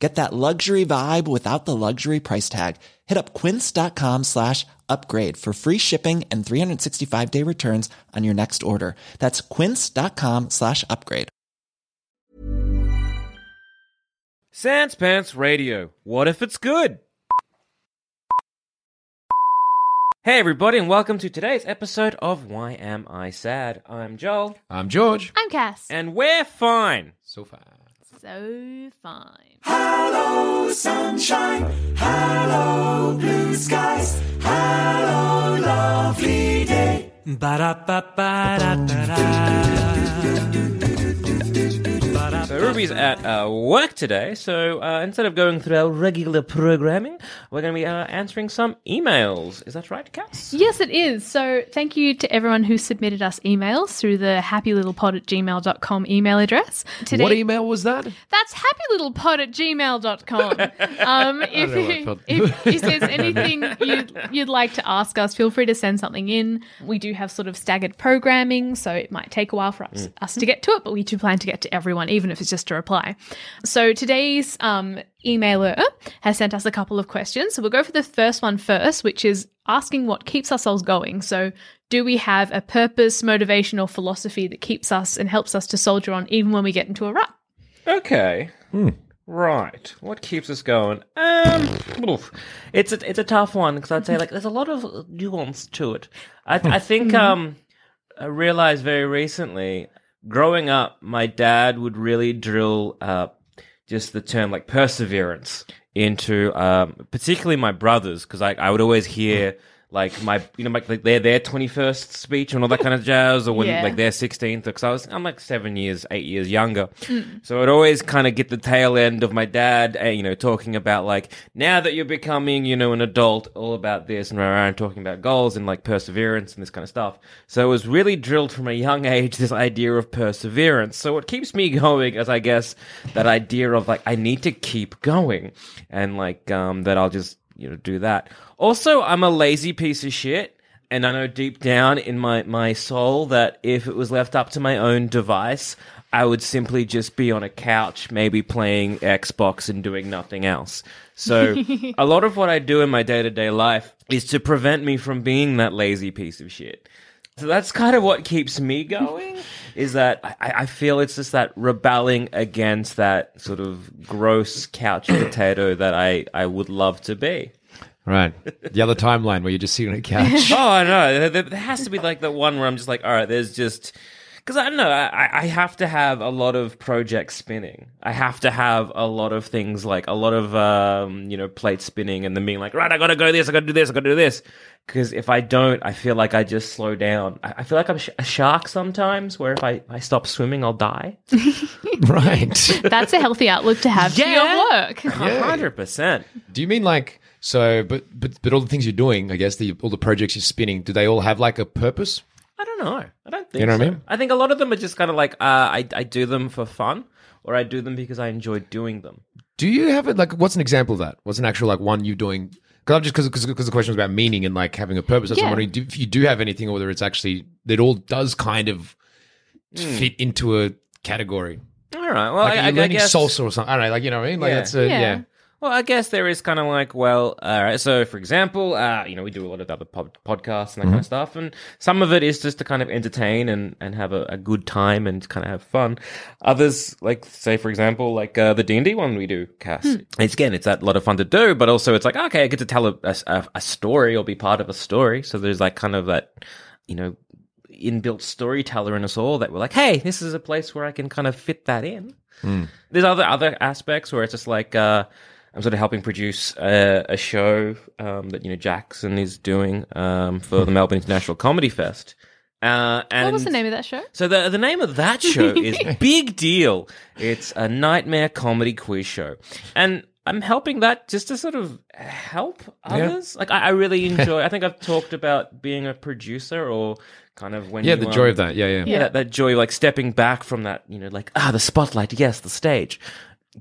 Get that luxury vibe without the luxury price tag. Hit up quince.com slash upgrade for free shipping and 365 day returns on your next order. That's quince.com slash upgrade. Sans Pants Radio. What if it's good? Hey everybody and welcome to today's episode of Why Am I Sad? I'm Joel I'm George. I'm Cass. and we're fine. So far. So fine. Hello, sunshine. Hello, blue skies. Hello, lovely day. So Ruby's at uh, work today, so uh, instead of going through our regular programming, we're going to be uh, answering some emails. Is that right, Cass? Yes, it is. So thank you to everyone who submitted us emails through the happylittlepod at gmail.com email address. Today, What email was that? That's happylittlepod at gmail.com. Um, if, know what I you, if, if there's anything you'd, you'd like to ask us, feel free to send something in. We do have sort of staggered programming, so it might take a while for us, us to get to it, but we do plan to get to everyone, even if it's just a reply. So today's um, emailer has sent us a couple of questions. So we'll go for the first one first, which is asking what keeps ourselves going. So do we have a purpose, motivation, or philosophy that keeps us and helps us to soldier on even when we get into a rut? Okay. Right. What keeps us going? Um, oof. it's a it's a tough one because I'd say like there's a lot of nuance to it. I I think um I realized very recently growing up, my dad would really drill uh just the term like perseverance into um particularly my brothers because I I would always hear. Like my, you know, like their their twenty first speech and all that kind of jazz, or when Yeah. like their sixteenth. Because I was, I'm like seven years, eight years younger, so I'd always kind of get the tail end of my dad, uh, you know, talking about like now that you're becoming, you know, an adult, all about this and around talking about goals and like perseverance and this kind of stuff. So it was really drilled from a young age this idea of perseverance. So what keeps me going is, I guess, that idea of like I need to keep going and like um that I'll just you know do that. Also, I'm a lazy piece of shit. And I know deep down in my, my soul that if it was left up to my own device, I would simply just be on a couch, maybe playing Xbox and doing nothing else. So a lot of what I do in my day to day life is to prevent me from being that lazy piece of shit. So that's kind of what keeps me going. Is that I, I feel it's just that rebelling against that sort of gross couch potato that I, I would love to be. Right. The other timeline where you're just sitting on a couch. oh, I know. There, there- there has to be like the one where I'm just like, all right, there's just because I don't know. I, I have to have a lot of projects spinning. I have to have a lot of things like a lot of um, you know plates spinning, and then being like, right, I gotta go this, I gotta do this, I gotta do this. Because if I don't, I feel like I just slow down. I, I feel like I'm sh- a shark sometimes, where if I, I stop swimming, I'll die. right. That's a healthy outlook to have to Yeah. your work. A hundred percent. Do you mean like so? But but but all the things you're doing, I guess the all the projects you're spinning, do they all have like a purpose? I don't know. I don't think You know what I mean? I think a lot of them are just kind of like uh, I I do them for fun, or I do them because I enjoy doing them. Do you have it like? What's an example of that? What's an actual like one you doing? Because I'm just because because the question was about meaning and like having a purpose. That's Yeah. I'm wondering if you do have anything, or whether it's actually it all does kind of fit into a category. All right. Well, Like I, you're I, I learning guess. salsa or something. I don't know. Like you know what I mean? Like Yeah. that's a, yeah. Yeah. Well, I guess there is kind of like, well, all right. So, for example, uh, you know, we do a lot of other pod- podcasts and that kind of stuff, and some of it is just to kind of entertain and, and have a, a good time and kind of have fun. Others, like say, for example, like uh, the D and D one we do, Cass. It's again, it's a lot of fun to do, but also it's like okay, I get to tell a, a, a story or be part of a story. So there's like kind of that, you know, inbuilt storyteller in us all that we're like, hey, this is a place where I can kind of fit that in. Hmm. There's other other aspects where it's just like uh, I'm sort of helping produce a, a show um, that you know Jackson is doing um, for the Melbourne International Comedy Fest. Uh, and What was the name of that show? so the the name of that show is Big Deal. It's a nightmare comedy quiz show, and I'm helping that just to sort of help others. Like I, I really enjoy. I think I've talked about being a producer or kind of when Yeah, the joy um, of that. Yeah, yeah. yeah, that, that joy, like stepping back from that, you know, like ah, the spotlight, yes, the stage,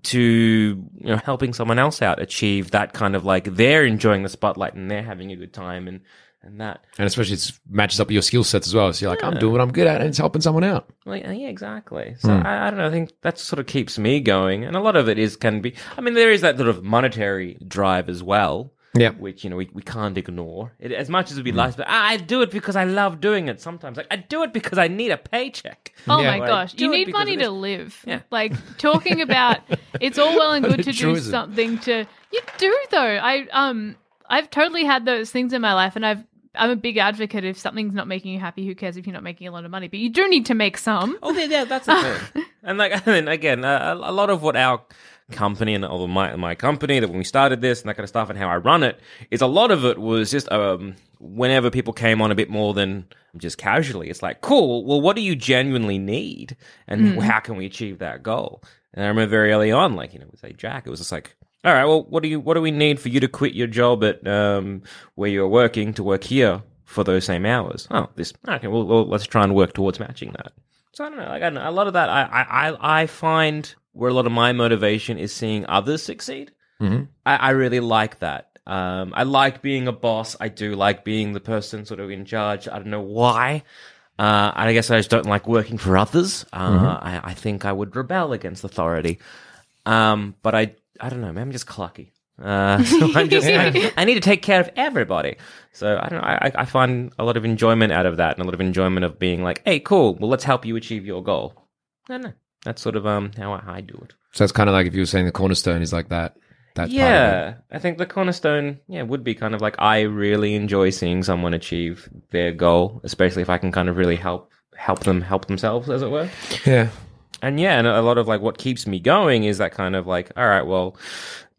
to you know, helping someone else out achieve that kind of like they're enjoying the spotlight and they're having a good time and and that. And especially it matches up with your skill sets as well. So you're like, I'm doing what I'm good at, and it's helping someone out. Like, uh, yeah, exactly. So I, I don't know. I think that sort of keeps me going, and a lot of it is can be. I mean, there is that sort of monetary drive as well. Yeah. which you know we, we can't ignore. It, as much as we'd like, to, but I, I do it because I love doing it. Sometimes, like I do it because I need a paycheck. Oh Yeah. my Like, gosh, you need money to live. Yeah. Like talking about it's all well and good to do something to you do though. I um I've totally had those things in my life and I've I'm a big advocate if something's not making you happy, who cares if you're not making a lot of money? But you do need to make some. Oh yeah, yeah, that's the thing. and like, and then again, uh, a, a lot of what our company and my my company that when we started this and that kind of stuff and how I run it is a lot of it was just um whenever people came on a bit more than just casually, it's like cool. Well, what do you genuinely need, and how can we achieve that goal? And I remember very early on, like you know, with say Jack, it was just like. All right. Well, what do you? What do we need for you to quit your job at um, where you're working to work here for those same hours? Oh, this. Okay. Well, well, let's try and work towards matching that. So I don't know. Like, I don't know. A lot of that, I, I, I find where a lot of my motivation is seeing others succeed. Mm-hmm. I, I really like that. Um, I like being a boss. I do like being the person sort of in charge. I don't know why. Uh, I guess I just don't like working for others. Uh, I, I think I would rebel against authority. Um, but I, I don't know. Maybe I'm just clucky. Uh, so I'm just, I, I need to take care of everybody. So I don't know. I, I find a lot of enjoyment out of that and a lot of enjoyment of being like, hey, cool. Well, let's help you achieve your goal. I don't know. That's sort of um how I, do it. So it's kind of like if you were saying the cornerstone is like that. That part. Yeah, I think the cornerstone, yeah, would be kind of like I really enjoy seeing someone achieve their goal, especially if I can kind of really help help them help themselves, as it were. Yeah. And yeah, and a lot of like what keeps me going is that kind of like, all right, well,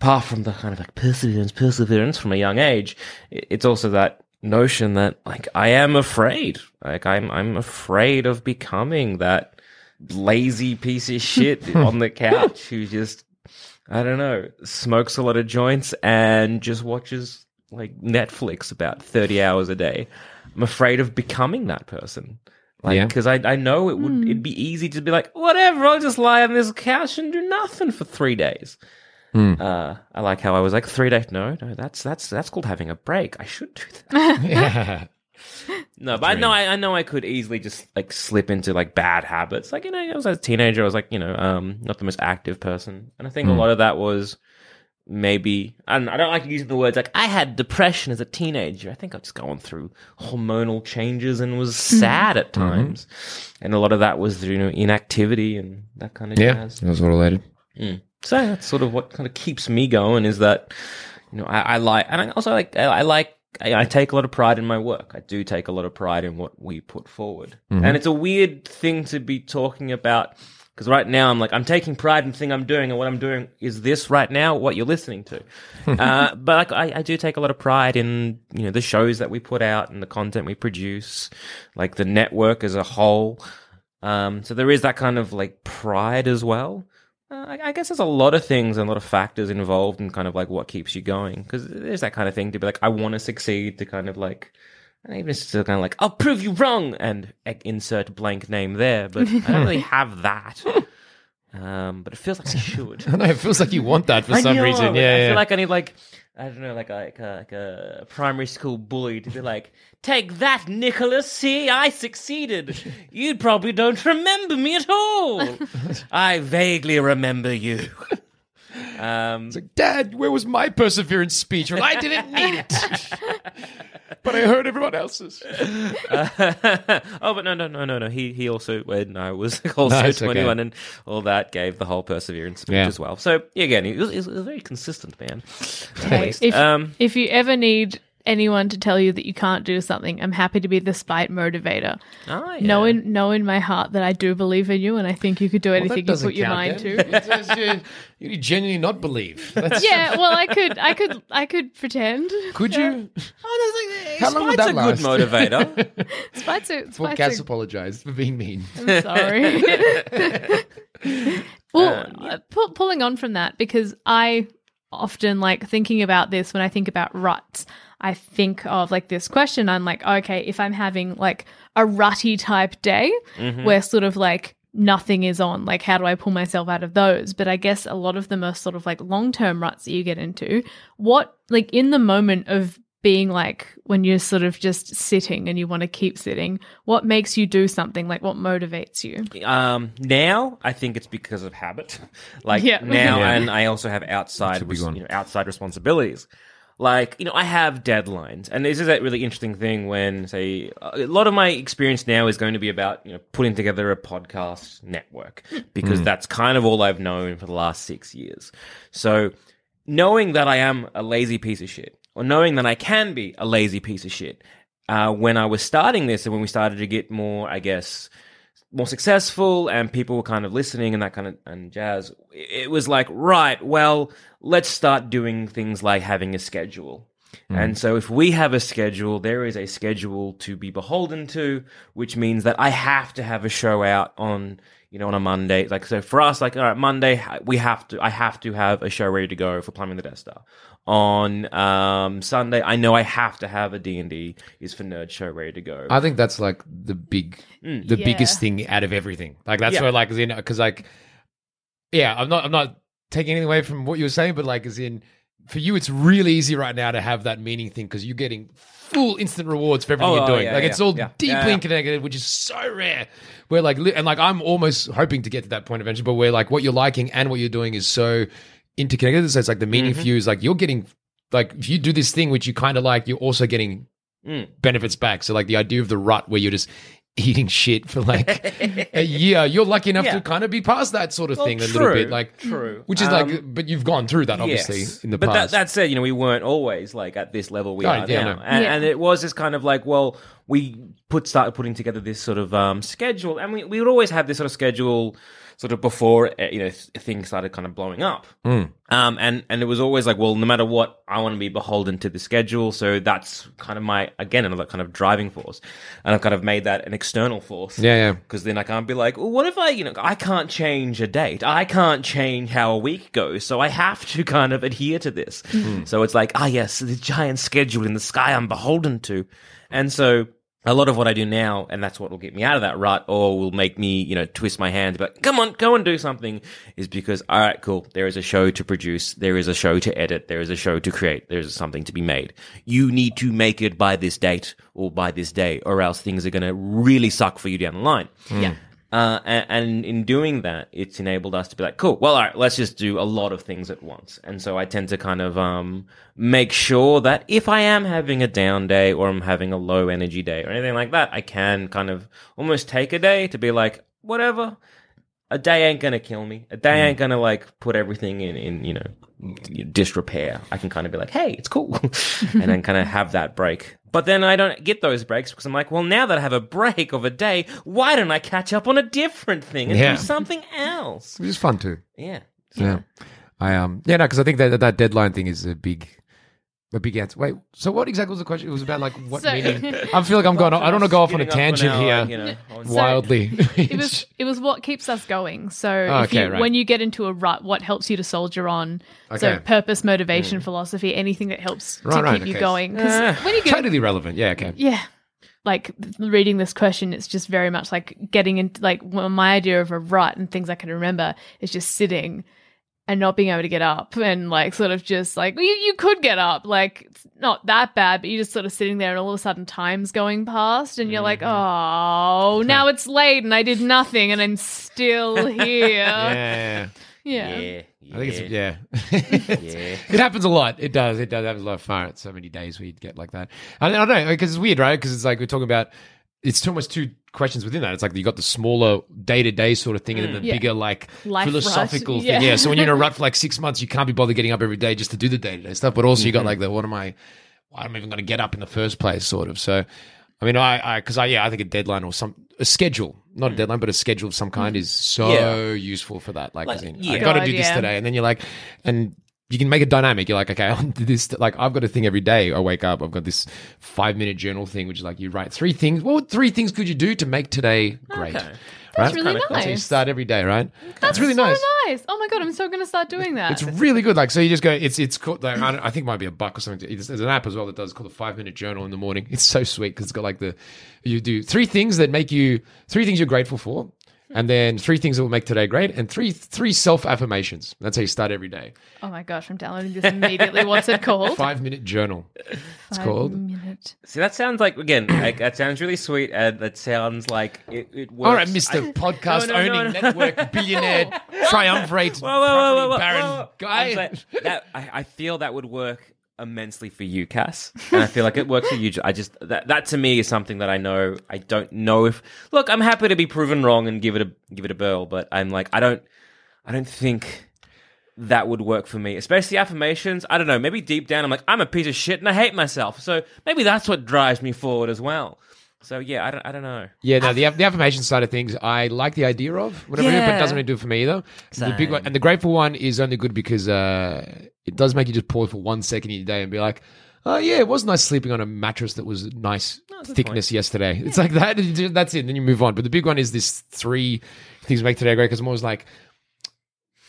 apart from the kind of like perseverance, perseverance from a young age, it's also that notion that like I am afraid, like I'm I'm afraid of becoming that lazy piece of shit on the couch who just I don't know smokes a lot of joints and just watches like Netflix about thirty hours a day. I'm afraid of becoming that person. Like, Yeah. because I, I know it would it'd be easy to be like, whatever, I'll just lie on this couch and do nothing for three days. Uh, I like how I was like three days. No, no, that's that's that's called having a break. I should do that. Yeah. No, but I know I, I know I could easily just like slip into like bad habits. Like you know, I was a teenager. I was like you know, um, not the most active person, and I think a hmm. lot of that was maybe I don't, I don't like using the words like I had depression as a teenager. I think I was going through hormonal changes and was hmm. sad at mm-hmm. times, and a lot of that was you know inactivity and that kind of Yeah. jazz. It was all related. Hmm. So that's sort of what kind of keeps me going is that, you know, I, I like, and I also like, I, I like, I, take a lot of pride in my work. I do take a lot of pride in what we put forward. And it's a weird thing to be talking about because right now I'm like, I'm taking pride in the thing I'm doing and what I'm doing is this right now, what you're listening to. uh, but like, I, I do take a lot of pride in, you know, the shows that we put out and the content we produce, like the network as a whole. Um, so there is that kind of like pride as well. Uh, I, I guess there's a lot of things and a lot of factors involved in kind of like what keeps you going because there's that kind of thing to be like I want to succeed to kind of like and even it's still kind of like I'll prove you wrong and insert blank name there, but I don't really have that. Um, but it feels like I should. I know, it feels like you want that for I some know, reason. Yeah, I yeah. feel like I need like I don't know, like a, like a, like a primary school bully to be like, "Take that, Nicholas! See, I succeeded. You probably don't remember me at all. I vaguely remember you." Um, It's like, Dad, where was my perseverance speech? Well, I didn't need it. but I heard everyone else's. oh, but no, no, no, no, no. He he also when I was also No, it's okay. twenty one and all that gave the whole perseverance speech Yeah. as well. So yeah, again, he was, he was a very consistent man. at least. if, um, if you ever need anyone to tell you that you can't do something. I'm happy to be the spite motivator. Oh, yeah. Knowing, know in my heart that I do believe in you, and I think you could do Well, anything you put your mind then. to. It says you, you genuinely not believe. That's, yeah, well, I could, I could, I could pretend. Could you? Oh, that's like, How long would that a good last? motivator. Spite's a, Well, spite's Cass a apologized for being mean. I'm sorry. well, uh, pu- pulling on from that, because I often like thinking about this when I think about ruts. I think of like this question. I'm like, okay, if I'm having like a rutty type day where sort of like nothing is on, like how do I pull myself out of those? But I guess a lot of them are sort of like long term ruts that you get into. What, like in the moment of being like when you're sort of just sitting and you want to keep sitting, what makes you do something? Like what motivates you? Um, now I think it's because of habit. Like Yeah. now, Yeah. and I also have outside, res- you know, outside responsibilities. Like you know, I have deadlines, and this is a really interesting thing. When say a lot of my experience now is going to be about you know putting together a podcast network because that's kind of all I've known for the last six years. So knowing that I am a lazy piece of shit, or knowing that I can be a lazy piece of shit, uh, when I was starting this and when we started to get more, I guess, more successful and people were kind of listening and that kind of and jazz, it was like, right, well, let's start doing things like having a schedule. Mm. And so if we have a schedule, there is a schedule to be beholden to, which means that I have to have a show out on, you know, on a Monday. Like, so for us, like, all right, Monday, we have to, I have to have a show ready to go for Plumbing the Death Star. On, um, Sunday, I know I have to have a D&D is for Nerd Show ready to go. I think that's like the big, the Yeah. biggest thing out of everything. Like that's Yeah. where like, as in, because like, yeah, I'm not, I'm not taking anything away from what you were saying, but like, as in, for you, it's really easy right now to have that meaning thing because you're getting full instant rewards for everything Oh, you're oh, doing. yeah, like yeah, it's all yeah. deeply Yeah, yeah. connected, which is so rare. Where like, li- and like, I'm almost hoping to get to that point eventually, but where like what you're liking and what you're doing is so interconnected. So it's like the meaning Mm-hmm. for you is like you're getting like if you do this thing which you kind of like, you're also getting Mm. benefits back. So like the idea of the rut where you're just eating shit for like a year, you're lucky enough Yeah. to kind of be past that sort of Well, thing a little bit. Like true. which is Um, like, but you've gone through that obviously Yes. in the but past. that, that said, you know, we weren't always like at this level we Oh, are yeah, now, no. and, Yeah. and it was just kind of like, well, we put started putting together this sort of um, schedule, and we we would always have this sort of schedule sort of before uh, you know things started kind of blowing up. Um, and and it was always like, well, no matter what, I want to be beholden to the schedule. So that's kind of my again another kind of driving force, and I've kind of made that an external force. Yeah, yeah. Because then I can't be like, well, what if I, you know, I can't change a date. I can't change how a week goes. So I have to kind of adhere to this. So it's like, ah, yes, the giant schedule in the sky I'm beholden to. And so a lot of what I do now, and that's what will get me out of that rut or will make me, you know, twist my hands, but come on, go and do something is because, all right, cool. There is a show to produce. There is a show to edit. There is a show to create. There is something to be made. You need to make it by this date or by this day or else things are going to really suck for you down the line. Yeah. Uh, and, and in doing that, it's enabled us to be like, cool, well, all right, let's just do a lot of things at once. And so I tend to kind of um, make sure that if I am having a down day or I'm having a low energy day or anything like that, I can kind of almost take a day to be like, whatever. A day ain't gonna kill me. A day ain't gonna like put everything in, in you know, disrepair. I can kind of be like, hey, it's cool. and then kind of have that break. But then I don't get those breaks because I'm like, well, now that I have a break of a day, why don't I catch up on a different thing and Yeah. do something else? which is fun too. Yeah. Yeah. I um yeah no because I think that that deadline thing is a big a big answer. Wait, so what exactly was the question? It was about like what So- meaning? I feel like I'm going. I don't want to go off on a Getting up tangent an here you know, on- So- wildly. It was it was what keeps us going. So Oh, if you, right. when you get into a rut, what helps you to soldier on? So Okay. purpose, motivation, philosophy, anything that helps Right, to right, keep you okay. going. 'Cause Uh, when you get totally relevant. Yeah. Okay. yeah like reading this question it's just very much like getting into like well, my idea of a rut and things i can remember is just sitting and not being able to get up and like sort of just like you, you could get up like it's not that bad but you're just sort of sitting there and all of a sudden time's going past and you're like mm-hmm. oh now it's late and i did nothing and i'm still here Yeah. yeah. yeah. I think it's yeah. Yeah. it happens a lot. It does. It does happen a lot. Far so many days where you get like that. I, I don't know because it's weird, right? Because it's like we're talking about. It's almost two questions within that. It's like you got the smaller day to day sort of thing, and then the mm. Yeah. bigger like Life philosophical rut. thing. Yeah. Yeah. So when you're in a rut for like six months, you can't be bothered getting up every day just to do the day to day stuff. But also you got mm-hmm. like the what am I? why am I even going to get up in the first place? Sort of. So, I mean, I, I, because I, yeah, I think a deadline or some a schedule, not a mm. deadline, but a schedule of some kind mm. is so. Yeah. useful for that. Like, Like, in, yeah. I got to do this today, and then you're like, and. You can make it dynamic. You're like, okay, I'll do this. Like, I've got a thing every day. I wake up. I've got this five minute journal thing, which is like you write three things. What three things could you do to make today great? Okay. That's right? really kinda. That's how you start every day, right? That's That's really so nice. nice. Oh my god, I'm so gonna start doing that. It's really good. Like, so you just go. It's it's called. Like, I, I think it might be a buck or something. It's- There's an app as well that does called the five minute journal in the morning. It's so sweet because it's got like the you do three things that make you three things you're grateful for, and then three things that will make today great, and three three self affirmations. That's how you start every day. oh my gosh, I'm downloading this immediately. What's it called? Five minute journal. It's Five called. minute. See, that sounds like again. like, that sounds really sweet, and that sounds like it, it works. All right, Mister I- Podcast No, no, no, owning no. network billionaire triumvirate Whoa, whoa, whoa, whoa, whoa, baron whoa, whoa. guy. I'm saying, that, I, I feel that would work immensely for you, Cass, and I feel like it works for you. I just that that to me is something that I know. I don't know if look. I'm happy to be proven wrong and give it a give it a burl, but I'm like I don't I don't think that would work for me, especially affirmations. I don't know. Maybe deep down, I'm like I'm a piece of shit and I hate myself. So maybe that's what drives me forward as well. So yeah, I don't I don't know. Yeah, no, the, the affirmation side of things, I like the idea of whatever, it is, but it doesn't really do it for me either. The big one, and the grateful one is only good because uh, it does make you just pause for one second in your day and be like, "Oh yeah, it was nice sleeping on a mattress that was nice that's a good thickness yesterday." It's like that. and you do- That's it. And Then you move on. But the big one is this three things make today great because I'm always like.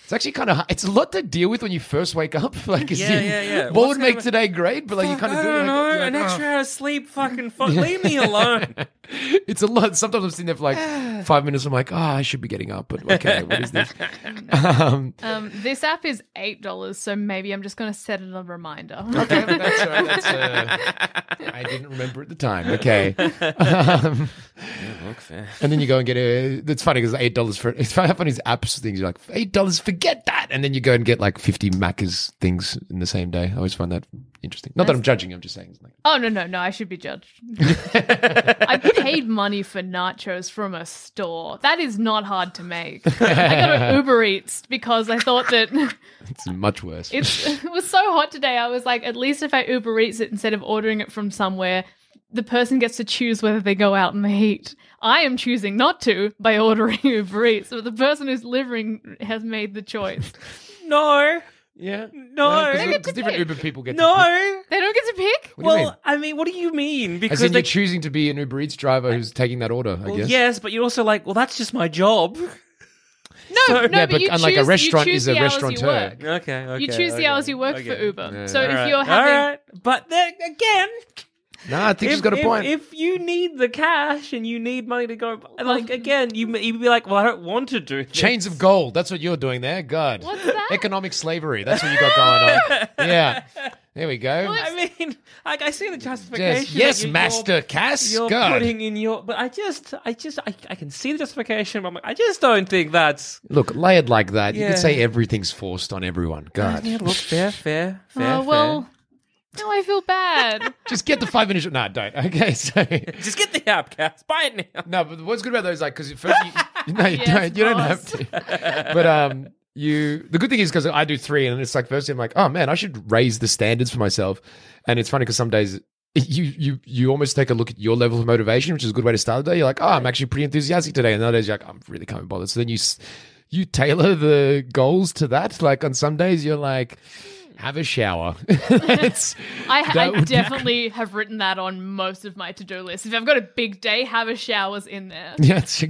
It's actually kind of it's a lot to deal with when you first wake up. Like, Yeah, in, yeah, yeah. What What's would make gonna- today great? But like, you kind of I do. Don't know. you're like, An "Oh." extra hour of sleep, fucking fuck. Leave me alone. it's a lot. Sometimes I'm sitting there for like five minutes. I'm like, oh, I should be getting up, but okay, what is this? um, Um, this app is eight dollars, so maybe I'm just gonna set it a reminder. okay, that's, all right, that's uh, I didn't remember at the time. Okay, um, Look fair. and then you go and get a. It's funny because eight dollars for it's funny how funny these apps things. You're like eight dollars, forget that, and then you go and get like fifty Macca's things in the same day. I always find that interesting. Not that I'm judging. I'm just saying. Oh no no no! I should be judged. I paid money for nachos from a store. That is not hard to make. I got an Uber Eats because I thought that it's much worse. it's, it was so hot today. I was like, at least if I Uber Eats it instead of ordering it from somewhere, the person gets to choose whether they go out in the heat. I am choosing not to by ordering Uber Eats, but the person who's delivering has made the choice. No, yeah. No. They because get to different pick. Uber people get to pick. no. They don't get to pick. What do you mean? Well, I mean, what do you mean? Because As in, they, you're choosing to be an Uber Eats driver who's taking that order. I well, guess. yes, but you're also like, well, that's just my job. No, So- no, Yeah, but, but you unlike a choose, restaurant you choose is a the hours restaurateur. You, work. Okay, okay. you choose okay, the hours you work for okay. Uber. Yeah. So if right, you're having, all right. but then again, No, I think if, she's got a if- point. If you need the cash and you need money to go, like again, you you'd be like, well, I don't want to do this. Chains of gold. That's what you're doing there. God. What's that? Economic slavery. That's what you got going on. Yeah. There we go. I mean, like I see the justification. Yes, yes that you- Master you're- Cass. You're God. putting in your, but I just, I just, I, I can see the justification. But I'm like, I just don't think that's. Look, layered like that. You Yeah. could say everything's forced on everyone. God. Yeah, look, fair, fair, fair. oh well, now I feel bad. Just get the five minutes. No, don't. Okay, so. just get the app, Cass. Buy it now. No, but what's good about those, like, because first you, no, you Yes, don't. You don't boss. have to. But um, you. The good thing is because I do three, and it's like first I'm like, oh man, I should raise the standards for myself. And it's funny because some days you you you almost take a look at your level of motivation, which is a good way to start the day. You're like, oh, I'm actually pretty enthusiastic today, and other days you're like, I'm really can't be bothered. So then you s- you tailor the goals to that. Like on some days you're like. Have a shower. it's, I, I would be- definitely have written that on most of my to-do lists. If I've got a big day, have a shower's in there. yeah, it's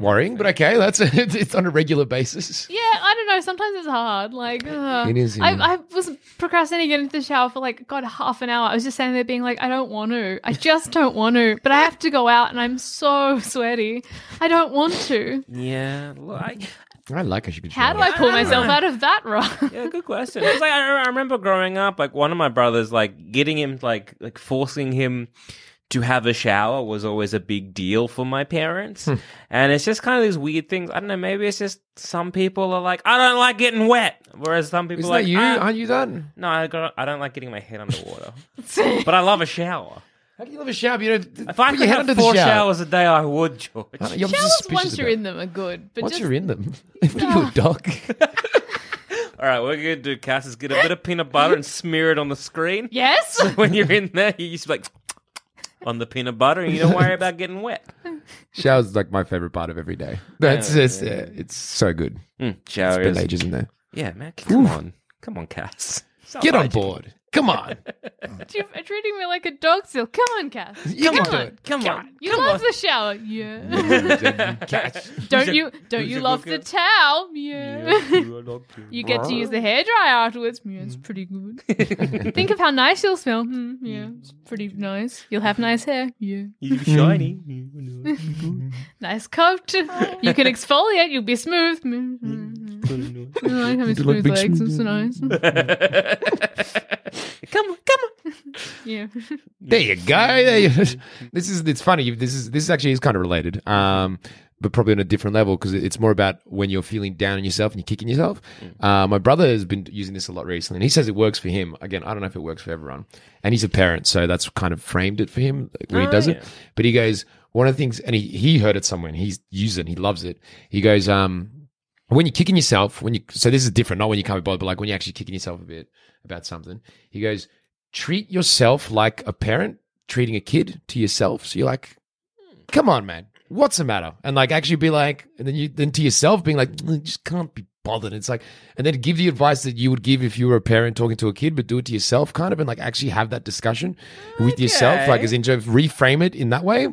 worrying, but okay. That's it's on a regular basis. Yeah, I don't know. Sometimes it's hard. Like, uh, It is, I. I was procrastinating getting into the shower for like, God, half an hour. I was just standing there being like, I don't want to. I just don't want to. But I have to go out and I'm so sweaty. I don't want to. Yeah, look, I, I like how she could. How do. I pull myself out of that rut? yeah, good question. It's like I, I remember growing up, like one of my brothers, like getting him, like like forcing him to have a shower was always a big deal for my parents, Hmm. and it's just kind of these weird things. I don't know. Maybe it's just some people are like, I don't like getting wet, whereas some people Is are that like, you? "Ah." Aren't you that? No, I got. I don't like getting my head underwater, but I love a shower. How can you love a shower? You know, If I could have four showers a day, I would, George. Uh, you're Showers suspicious once you're about- in them are good. But Once just, you're in them, what are you, a dog? All right, what we're gonna do, Cass, is get a bit of peanut butter and smear it on the screen. Yes. When you're in there, you just like on the peanut butter, and you don't worry about getting wet. Shower's is like my favorite part of every day. That's just, yeah, it's so good. Mm, shower Spend is. ages in there. Yeah, man. Come on, come on, Cass. Get on board. Come on. You're treating me like a dog still. Come on, Cass. You Come can on. do it. Come on, You come love on. the shower. Yeah. don't you don't you love the towel? Yeah. you get to use the hairdryer afterwards. Yeah, it's pretty good. Think of how nice you'll smell. Hmm, yeah, it's pretty nice. You'll have nice hair. Yeah. You shiny. Nice coat. You can exfoliate. You'll be smooth. Mm, I like having smooth legs. It's nice. come on, come on. Yeah. There you go. There you- This is it's funny. This is this actually is kind of related, um, but probably on a different level because it's more about when you're feeling down on yourself and you're kicking yourself. Uh, my brother has been using this a lot recently, and he says it works for him. Again, I don't know if it works for everyone, and he's a parent, so that's kind of framed it for him when he does it. But he goes one of the things, and he he heard it somewhere, and he's used it, and he loves it. He goes, um, when you're kicking yourself, when you so this is different, not when you can't be bothered, but like when you're actually kicking yourself a bit about something. He goes, treat yourself like a parent treating a kid to yourself. So you're like, come on, man, what's the matter? And like actually be like, and then you then to yourself being like, mm, I just can't be bothered. It's like, and then give the advice that you would give if you were a parent talking to a kid, but do it to yourself, kind of, and like actually have that discussion with yourself, like as in reframe it in that way.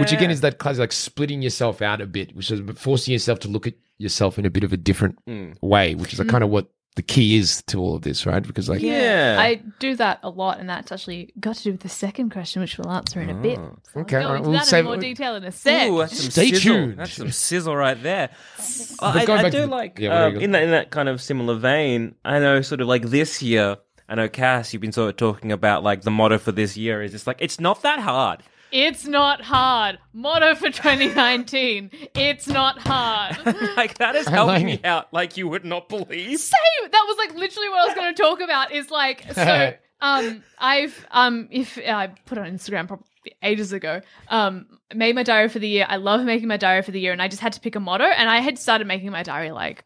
Which again is that class like splitting yourself out a bit, which is forcing yourself to look at yourself in a bit of a different way, which is like kind of what the key is to all of this, right? Because like Yeah. I do that a lot, and that's actually got to do with the second question, which we'll answer in a bit. So Okay, I'll go all right, into we'll that save in more it- detail in a sec. Ooh, that's some Stay sizzle. tuned. That's some sizzle right there. I, I do to- like Yeah, what um, in that in that kind of similar vein. I know, sort of like this year. I know, Cass, you've been sort of talking about like the motto for this year is just like it's not that hard. It's not hard. Motto for 2019. It's not hard. like that is helping me out like you would not believe. Same. That was like literally what I was going to talk about. Is like so. Um, I've um, if I put it on Instagram probably ages ago. Um, made my diary for the year. I love making my diary for the year, and I just had to pick a motto. And I had started making my diary like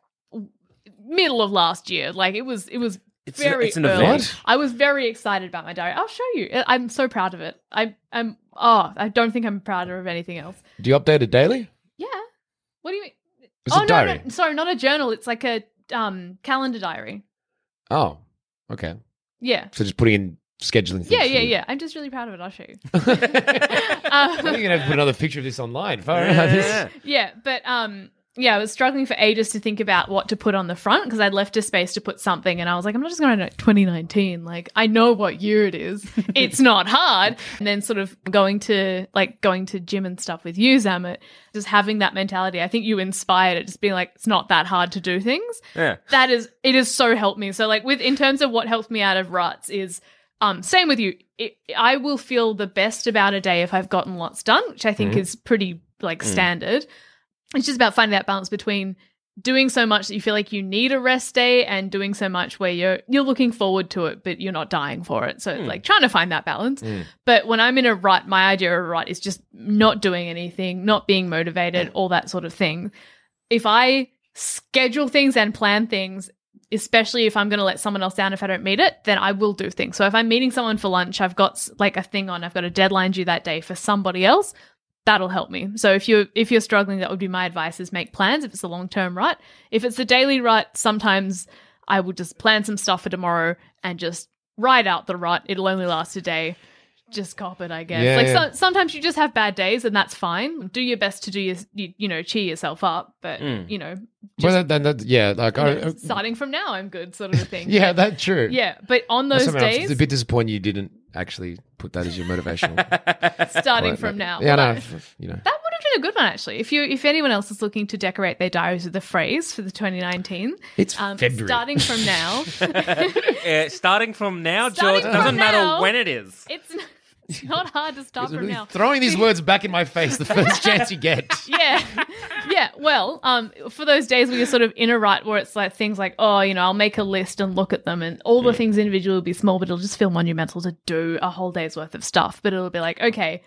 middle of last year. Like it was. It was. It's a- very it's an early. event. I was very excited about my diary. I'll show you. I- I'm so proud of it. I, I'm. Oh, I don't think I'm prouder of anything else. do you update it daily? Yeah. What do you mean? It's oh a diary. no, no, sorry, not a journal. It's like a um calendar diary. Oh, okay. Yeah. So just putting in scheduling things. Yeah, yeah, yeah. I'm just really proud of it. I'll show you. I think um, you're gonna have to put another picture of this online. Yeah, yeah, yeah. yeah, but um, yeah, I was struggling for ages to think about what to put on the front because I'd left a space to put something, and I was like, I'm not just going to 2019. Like, I know what year it is. it's not hard. And then sort of going to like going to gym and stuff with you, Zamet, just having that mentality. I think you inspired it, just being like, it's not that hard to do things. Yeah. that is it has so helped me so like with in terms of what helped me out of ruts is um same with you it, i will feel the best about a day if i've gotten lots done which i think is pretty like standard it's just about finding that balance between doing so much that you feel like you need a rest day and doing so much where you're you're looking forward to it but you're not dying for it so it's like trying to find that balance hmm. but when i'm in a rut my idea of a rut is just not doing anything not being motivated all that sort of thing if I schedule things and plan things, especially if I'm going to let someone else down if I don't meet it, then I will do things. So if I'm meeting someone for lunch, I've got like a thing on, I've got a deadline due that day for somebody else. That'll help me. So if you're if you're struggling, that would be my advice: is make plans. If it's a long term rut, if it's a daily rut, sometimes I will just plan some stuff for tomorrow and just ride out the rut. It'll only last a day. Just cop it, I guess. Yeah, like yeah. So, sometimes you just have bad days, and that's fine. Do your best to do your, you, you know, cheer yourself up. But mm. you know, Well, that, that, that- yeah, like I, know, starting from now, I'm good, sort of a thing. yeah, that's true. yeah. But on those days, It's a bit disappointing you didn't actually put that as your motivational. starting But, from now, Yeah, no, you know. That would have been a good one actually. If you if anyone else is looking to decorate their diaries with a phrase for the 2019, It's um, February. starting from now, Uh, starting from now, Starting George, doesn't from matter when it is. it's, it's not hard to start from Really now. Throwing these words back in my face the first chance you get. yeah yeah well um for those days where you're sort of in a rut where it's like things like oh you know i'll make a list and look at them and all the things individually will be small but it'll just feel monumental to do a whole day's worth of stuff but it'll be like okay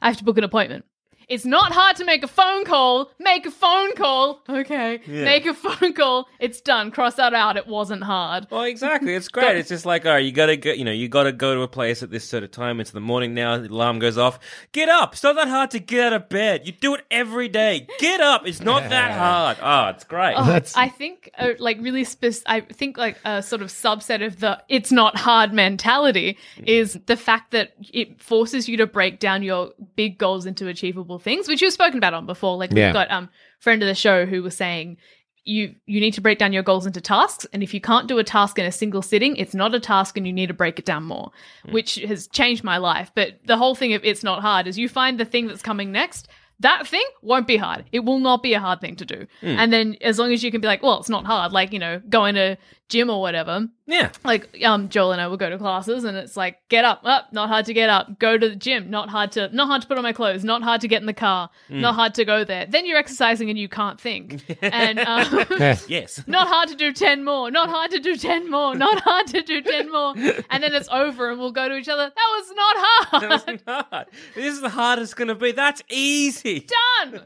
i have to book an appointment It's not hard to make a phone call. Make a phone call. Okay. Yeah. Make a phone call. It's done. Cross that out. It wasn't hard. Well, exactly. It's great. It's just like, all right, you gotta go. You know, you gotta go to a place at this sort of time. It's the morning now. The alarm goes off. Get up. It's not that hard to get out of bed. You do it every day. Get up. It's not that hard. Oh, it's great. Oh, That's- I think uh, like really spec- I think like a sort of subset of the it's not hard mentality is the fact that it forces you to break down your big goals into achievable things, which you've spoken about on before. Like Yeah. we've got um friend of the show who was saying you you need to break down your goals into tasks and if you can't do a task in a single sitting it's not a task and you need to break it down more which has changed my life. But the whole thing of it's not hard is you find the thing that's coming next that thing won't be hard. It will not be a hard thing to do. And then as long as you can be like well it's not hard like you know going to gym or whatever yeah. like um Joel and I will go to classes and it's like get up up not hard to get up go to the gym not hard to not hard to put on my clothes not hard to get in the car not hard to go there then you're exercising and you can't think and um, Yes. not hard to do 10 more not hard to do 10 more not hard to do 10 more and then it's over and we'll go to each other that was not hard That wasn't hard. This is the hardest it's gonna be. That's easy. done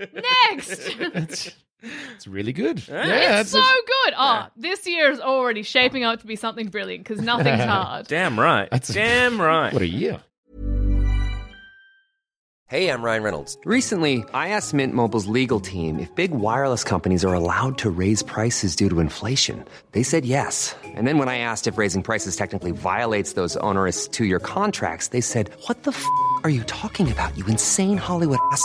next It's really good. Yeah, it's so good oh this year is already shaping up to be something brilliant because nothing's hard Damn right. That's- Damn right. what a year. Hey, I'm Ryan Reynolds. Recently, I asked Mint Mobile's legal team if big wireless companies are allowed to raise prices due to inflation. They said yes. And then when I asked if raising prices technically violates those onerous two year contracts, they said, What the f are you talking about, you insane Hollywood ass?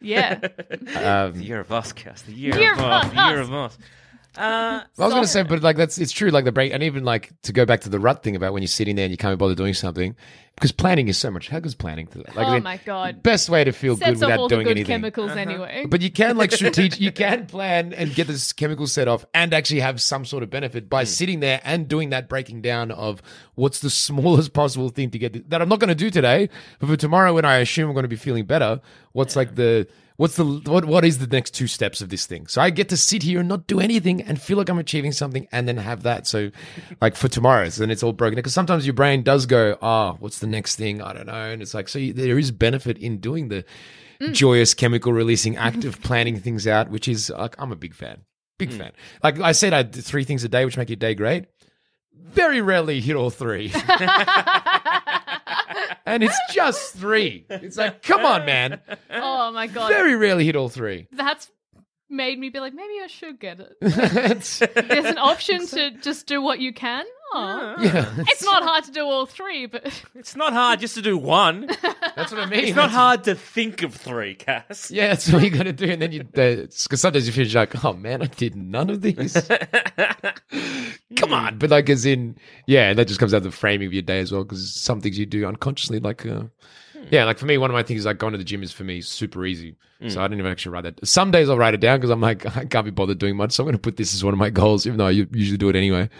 Yeah The year of us, Cass. The year, Year of us. The year of us. Uh, I was going to say, but like that's it's true. Like the break, and even like to go back to the rut thing about when you're sitting there and you can't bother doing something because planning is so much. How good's planning to that? Like, I oh mean, my god best way to feel sets good off without all the doing good anything. chemicals anyway But you can like strategic. you can plan and get this chemical set off, and actually have some sort of benefit by sitting there and doing that breaking down of what's the smallest possible thing to get th- that I'm not going to do today, but for tomorrow when I assume I'm going to be feeling better. What's like the what's the what what is the next two steps of this thing? So I get to sit here and not do anything and feel like I'm achieving something, and then have that. So like for tomorrow, so then it's all broken because sometimes your brain does go, ah, what's the next thing? I don't know, and it's like so you, there is benefit in doing the joyous chemical releasing act of planning things out, which is like I'm a big fan. Big fan. Like I said, I did three things a day, which make your day great. Very rarely hit all three. and it's just three. It's like, come on, man. oh my god Very rarely hit all three. that's made me be like maybe i should get it It's- there's an option to just do what you can oh yeah, it's not hard to do all three but it's not hard just to do one. that's what I mean. It's not hard to think of three, Cass. Yeah, that's what you got to do, and then you because sometimes you feel like, oh man, I did none of these. Come on, but like as in, yeah, that just comes out of the framing of your day as well. Because some things you do unconsciously, like, uh, yeah, like for me, one of my things is like going to the gym is for me super easy. So I didn't even actually write that. Some days I'll write it down because I'm like I can't be bothered doing much, so I'm going to put this as one of my goals, even though I u- usually do it anyway.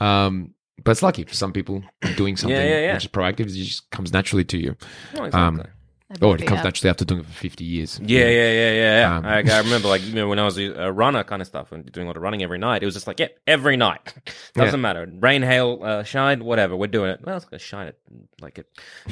Um, but it's lucky for some people doing something yeah, yeah. which is proactive. It just comes naturally to you. Oh, exactly. Um, That'd Or it comes out. naturally after doing it for 50 years. Yeah, yeah, yeah, yeah. yeah. Um, I, I remember, like, you know, when I was a, a runner kind of stuff and doing a lot of running every night, it was just like, yeah, every night. Doesn't matter. Rain, hail, uh, shine, whatever. We're doing it. Well, it's going to shine at like at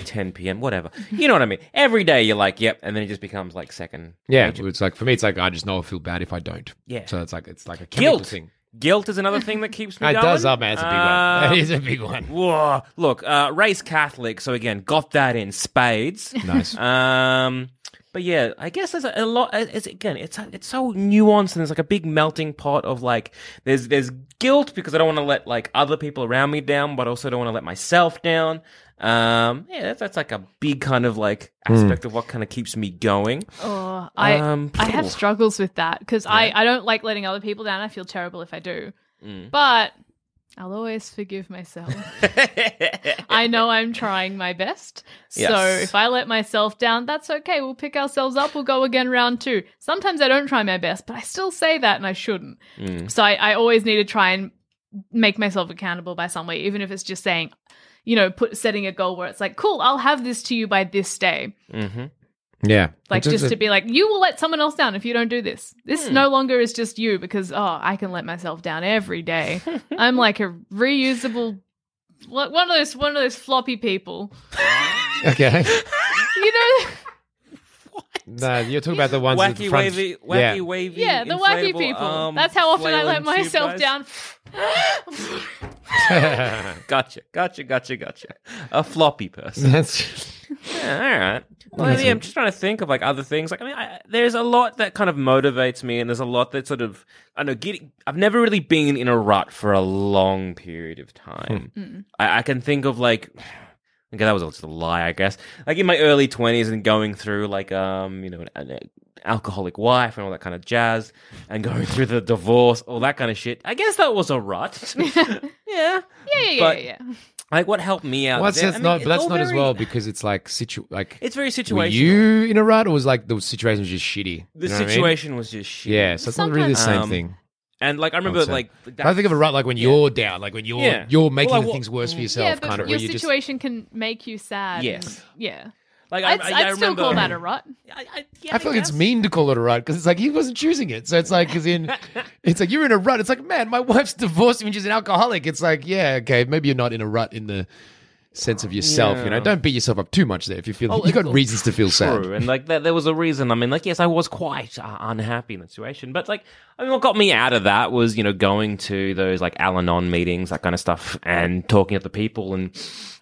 10 p.m., whatever. You know what I mean? Every day you're like, yep. And then it just becomes like second. Yeah, nature. it's like for me, it's like I just know I feel bad if I don't. Yeah. So it's like it's like a chemical Guilt. thing. Guilt is another thing that keeps me It going. does, oh man, it's a big one. Um, It is a big one. Whoa. Look, uh, race Catholic, so again, got that in spades. Nice. Um, but yeah, I guess there's a, a lot. It's again, it's it's so nuanced, and there's like a big melting pot of like there's there's guilt because I don't want to let like other people around me down, but also don't want to let myself down. Um, yeah, that's, that's like a big kind of like aspect of what kind of keeps me going. Oh, I Um, I have struggles with that because I I don't like letting other people down. I feel terrible if I do, Mm. but I'll always forgive myself. I know I'm trying my best. So if I let myself down, that's okay. We'll pick ourselves up. We'll go again round two. Sometimes I don't try my best, but I still say that and I shouldn't. Mm. So I, I always need to try and make myself accountable by some way, even if it's just saying, you know, put setting a goal where it's like, cool, I'll have this to you by this day. hmm Yeah. Like It's just to be like, you will let someone else down if you don't do this. This no longer is just you because oh, I can let myself down every day. I'm like a reusable, like one of those one of those floppy people. Okay. You know, no, you're talking about the ones with the Wacky, front. wavy, wacky, yeah. wavy. yeah, the wacky people. um, That's how often I let myself guys. down. Gotcha, gotcha, gotcha, gotcha. A floppy person. That's Yeah, all right. Well, yeah, I'm just trying to think of like other things. Like, I mean, I, there's a lot that kind of motivates me, and there's a lot that sort of I know. Getting, I've never really been in a rut for a long period of time. I, I can think of like. Okay, that was just a lie, I guess. Like in my early twenties and going through like um, you know, an, an alcoholic wife and all that kind of jazz, and going through the divorce, all that kind of shit. I guess that was a rut. yeah, Yeah, yeah, yeah, But- yeah, yeah. Like what helped me out. well, that's, that's I mean, not, but that's all not as well because it's like situ like. It's very Were situational. you in a rut, or was like the situation was just shitty? the You know what I mean? situation was just shit. Yeah, so it's not really the same Um, thing. And like I I remember, would say. like I think of a rut like when you're down, like when you're Yeah. you're making Well, I the things worse for yourself, yeah, but kind of. your where you just situation can make you sad. Yes. and- yeah. Like I'd, I, I'd I still remember, call that a rut. I, I, yeah, I feel like it's mean to call it a rut because it's like he wasn't choosing it. So it's like, because in, it's like you're in a rut. It's like, man, my wife's divorced me and she's an alcoholic. It's like, yeah, okay, maybe you're not in a rut in the sense of yourself. You know, don't beat yourself up too much there. If you feel Oh, you got reasons to feel sad. True, and like that, there was a reason. I mean, like yes, I was quite uh, unhappy in the situation, but like, I mean, what got me out of that was you know going to those like Al-Anon meetings, that kind of stuff, and talking to the people. And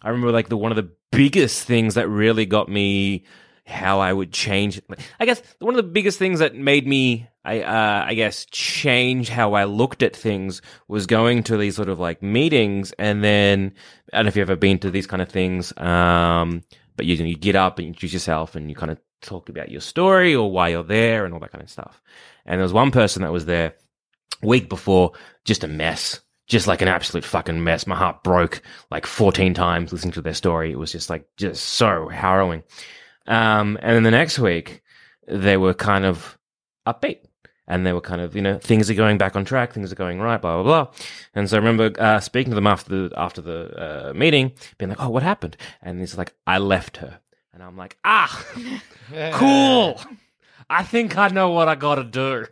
I remember like the one of the biggest things that really got me how I would change. I guess one of the biggest things that made me, I uh, I guess, change how I looked at things was going to these sort of like meetings, and then I don't know if you've ever been to these kind of things. Um, but you you get up and introduce yourself, and you kind of talk about your story or why you're there and all that kind of stuff. And there was one person that was there week before, just a mess. Just like an absolute fucking mess. My heart broke like 14 times listening to their story. It was just like, just so harrowing. Um, and then the next week, they were kind of upbeat. And they were kind of, you know, things are going back on track, things are going right, blah blah blah. And so I remember uh, speaking to them after the after the uh, meeting, being like, "Oh, what happened?" And he's like, "I left her," and I'm like, "Ah, cool. I think I know what I got to do."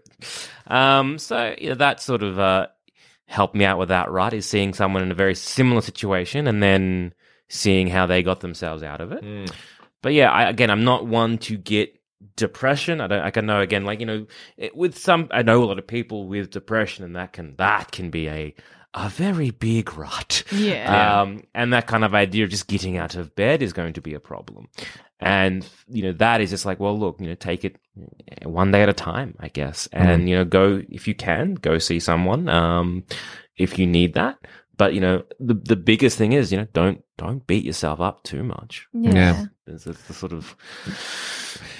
Um, so yeah, that sort of uh, helped me out with that. Right, is seeing someone in a very similar situation and then seeing how they got themselves out of it. But yeah, I, again, I'm not one to get depression. I don't. I can know again, like you know, it, with some, I know a lot of people with depression, and that can that can be a a very big rut. Yeah. Um, and that kind of idea of just getting out of bed is going to be a problem. And you know, that is just like, well, look, you know, take it one day at a time, I guess, and you know, go if you can, go see someone. Um, if you need that. But you know, the the biggest thing is, you know, don't don't beat yourself up too much. Yeah. It's, it's the sort of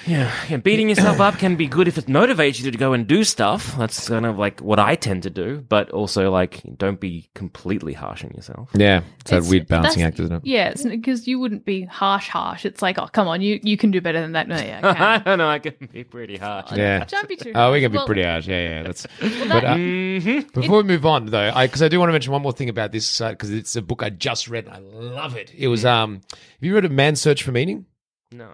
yeah, yeah. Beating yourself up can be good if it motivates you to go and do stuff. That's kind of like what I tend to do. But also, like, don't be completely harsh on yourself. Yeah, it's that It's- weird balancing act, isn't it? Yeah, because you wouldn't be harsh, harsh. It's like, oh, come on, you you can do better than that. No, yeah, I I can. don't know. I can be pretty harsh. Yeah. Don't be too. Harsh. Oh, we can be Well, pretty harsh. Yeah, yeah. That's. that- but uh, Mm-hmm. before we move on, though, because I, do want to mention one more thing about this because it's a book I just read and I love it. It was um, have you read of Man's Search for Meaning? No.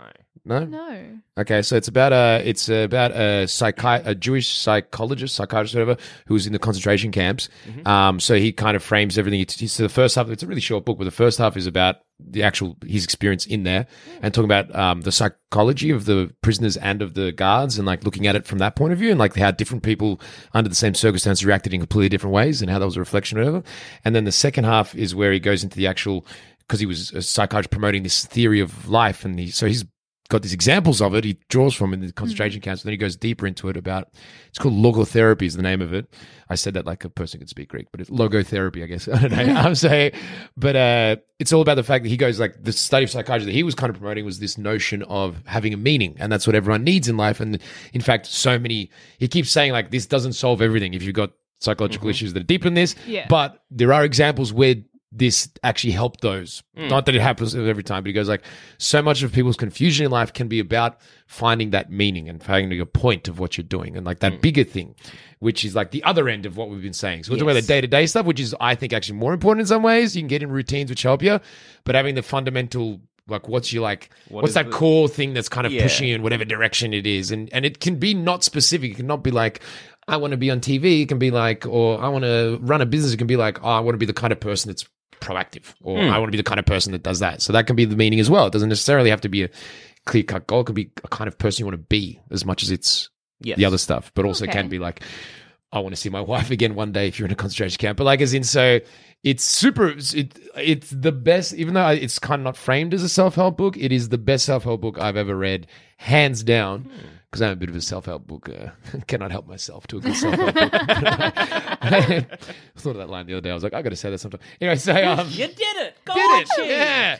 No. No. Okay, so it's about a it's about a psychi- a Jewish psychologist, psychiatrist, whatever, who was in the concentration camps. Um, so he kind of frames everything. It's, it's the first half. It's a really short book, but the first half is about the actual his experience in there and talking about um, the psychology of the prisoners and of the guards and like looking at it from that point of view and like how different people under the same circumstances reacted in completely different ways and how that was a reflection of it. And then the second half is where he goes into the actual because he was a psychiatrist promoting this theory of life and he so he's got these examples of it he draws from in the concentration camps. and Then he goes deeper into it about it's called logotherapy is the name of it. I said that like a person could speak Greek, but it's logotherapy, I guess. I don't know. I'm saying, but uh, it's all about the fact that he goes like the study of psychology that he was kind of promoting was this notion of having a meaning, and that's what everyone needs in life. And in fact, so many he keeps saying like this doesn't solve everything if you've got psychological issues that are deeper than this. Yeah. But there are examples where this actually helped those. Hmm. Not that it happens every time, but he goes like, so much of people's confusion in life can be about finding that meaning and finding a point of what you're doing and like that hmm. bigger thing, which is like the other end of what we've been saying. So we're talking about the day to day stuff, which is I think actually more important in some ways. You can get in routines which help you, but having the fundamental like what's your like What what's that the- core thing that's kind of Yeah. pushing you in whatever direction it is and and it can be not specific it can not be like i want to be on tv it can be like or i want to run a business it can be like oh i want to be the kind of person that's proactive or Hmm. i want to be the kind of person that does that so that can be the meaning as well it doesn't necessarily have to be a clear cut goal it could be a kind of person you want to be as much as it's Yes. the other stuff but also Okay. can be like I want to see my wife again one day if you're in a concentration camp. But like, as in, so it's super. It, it's the best, even though it's kind of not framed as a self help book. It is the best self help book I've ever read, hands down. Because I'm a bit of a self help book. Uh, cannot help myself to a good self help book. I thought of that line the other day. I was like, I got to say that sometime. Anyway, so um, You did it. Go did it. Yeah.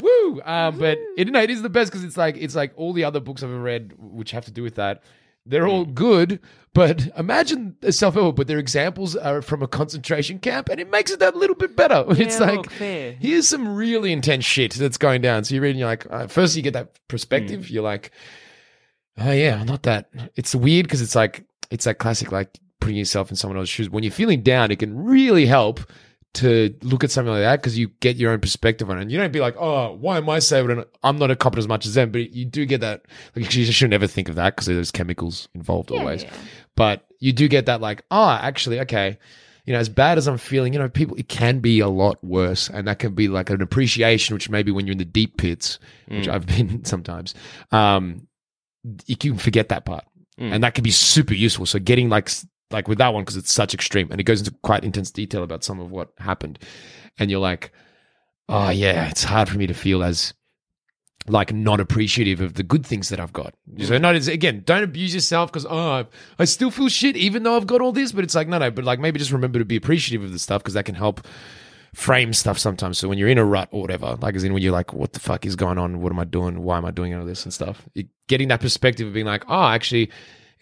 Woo! Um, but it, no, it is the best because it's like it's like all the other books I've ever read which have to do with that. They're all good, but imagine a self help, but their examples are from a concentration camp, and it makes it that little bit better. it's Yeah, like look, fair. here's some really intense shit that's going down. So you read, and you're like, uh, first you get that perspective. Mm. You're like, oh yeah, not that. It's weird because it's like it's that classic like putting yourself in someone else's shoes. When you're feeling down, it can really help to look at something like that because you get your own perspective on it. And you don't be like, oh, why am I saving it? I'm not a cop as much as them. But you do get that. Like, you should never think of that because there's chemicals involved always. yeah. But you do get that, like, oh, actually, okay. You know, as bad as I'm feeling, you know, people, it can be a lot worse. And that can be like an appreciation, which maybe when you're in the deep pits, which I've been sometimes, um, you can forget that part. Hmm. And that can be super useful. So getting like, like with that one, because it's such extreme and it goes into quite intense detail about some of what happened. And you're like, oh yeah, it's hard for me to feel as like not appreciative of the good things that I've got. Hmm. So not as again, don't abuse yourself because oh, I- I still feel shit even though I've got all this. But it's like no, no. But like maybe just remember to be appreciative of the stuff because that can help frame stuff sometimes. So when you're in a rut or whatever, like as in when you're like, what the fuck is going on? What am I doing? Why am I doing all this and stuff? It, getting that perspective of being like, oh, actually.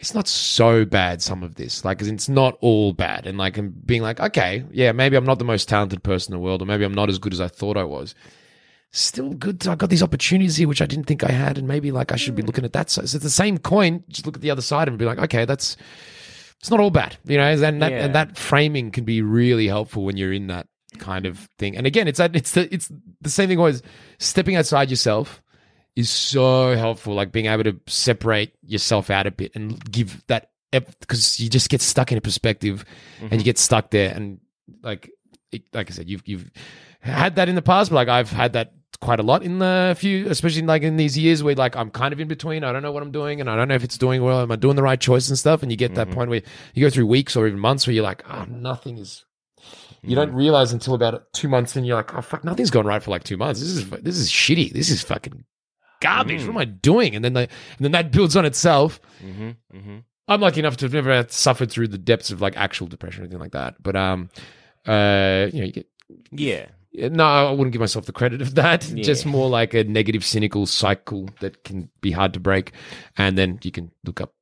It's not so bad, some of this. Like, as it's not all bad. And like, and being like, okay, yeah, maybe I'm not the most talented person in the world, or maybe I'm not as good as I thought I was still good. I got these opportunities here, which I didn't think I had, and maybe like I should be hmm. looking at that. So it's the same coin. Just look at the other side and be like, okay, that's it's not all bad, you know. And that Yeah. and that framing can be really helpful when you're in that kind of thing. And again, it's that it's the it's the same thing. Always stepping outside yourself is so helpful. Like being able to separate yourself out a bit and give that because you just get stuck in a perspective and you mm-hmm. get stuck there and like it, like I said, you've you've had that in the past, but like I've had that quite a lot in the few, especially like in these years where like I'm kind of in between. I don't know what I'm doing, and I don't know if it's doing well. Am I doing the right choice and stuff? And you get that mm-hmm. point where you go through weeks or even months where you're like, oh, nothing is. You don't realize until about two months, and you're like, oh fuck, nothing's gone right for like two months. This is this is shitty. This is fucking garbage. What am I doing? And then they, and then that builds on itself. Mm-hmm, mm-hmm. I'm lucky enough to have never suffered through the depths of like actual depression or anything like that. But um, uh, you know, you get Yeah. no, I wouldn't give myself the credit of that. Yeah. Just more like a negative, cynical cycle that can be hard to break, and then you can look up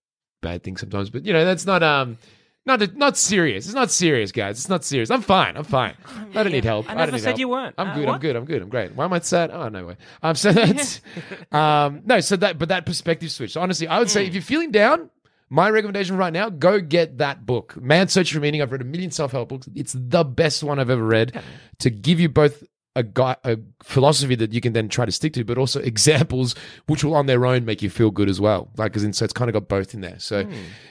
bad things sometimes. But you know, that's not um, not not serious. It's not serious, guys. It's not serious. I'm fine. I'm fine. I don't need help. I don't never need said help. you weren't. I'm Uh, good. I'm what? good. I'm good. I'm great. Why am I sad? Oh no way. Um, so that's um, no. So that, but that perspective switch. So honestly, I would say if you're feeling down. My recommendation right now, go get that book. Man's Search for Meaning. I've read a million self-help books. It's the best one I've ever read to give you both a guy a philosophy that you can then try to stick to, but also examples which will on their own make you feel good as well. Like, because so it's kind of got both in there. So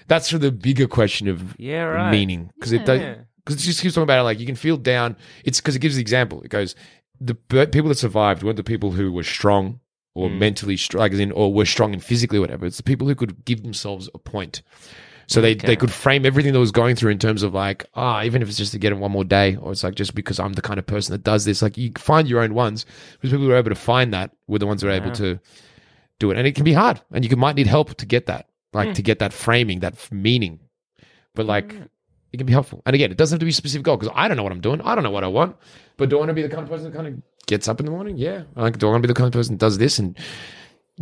that's for the bigger question of. Yeah, right. meaning because it does Yeah. because it just keeps talking about it like you can feel down. It's because it gives the example. It goes the people that survived weren't the people who were strong or Mm. mentally strong, like or were strong and physically, whatever. It's the people who could give themselves a point. So they, they could frame everything that was going through in terms of like, ah, even if it's just to get in one more day, or it's like just because I'm the kind of person that does this. Like you find your own ones. Because people who are able to find that were the ones who are able to do it. And it can be hard. And you can, might need help to get that, like to get that framing, that f- meaning. But like, it can be helpful. And again, it doesn't have to be a specific goal because I don't know what I'm doing. I don't know what I want. But do I want to be the kind of person that kind of gets up in the morning? Yeah. Like, do I want to be the kind of person that does this and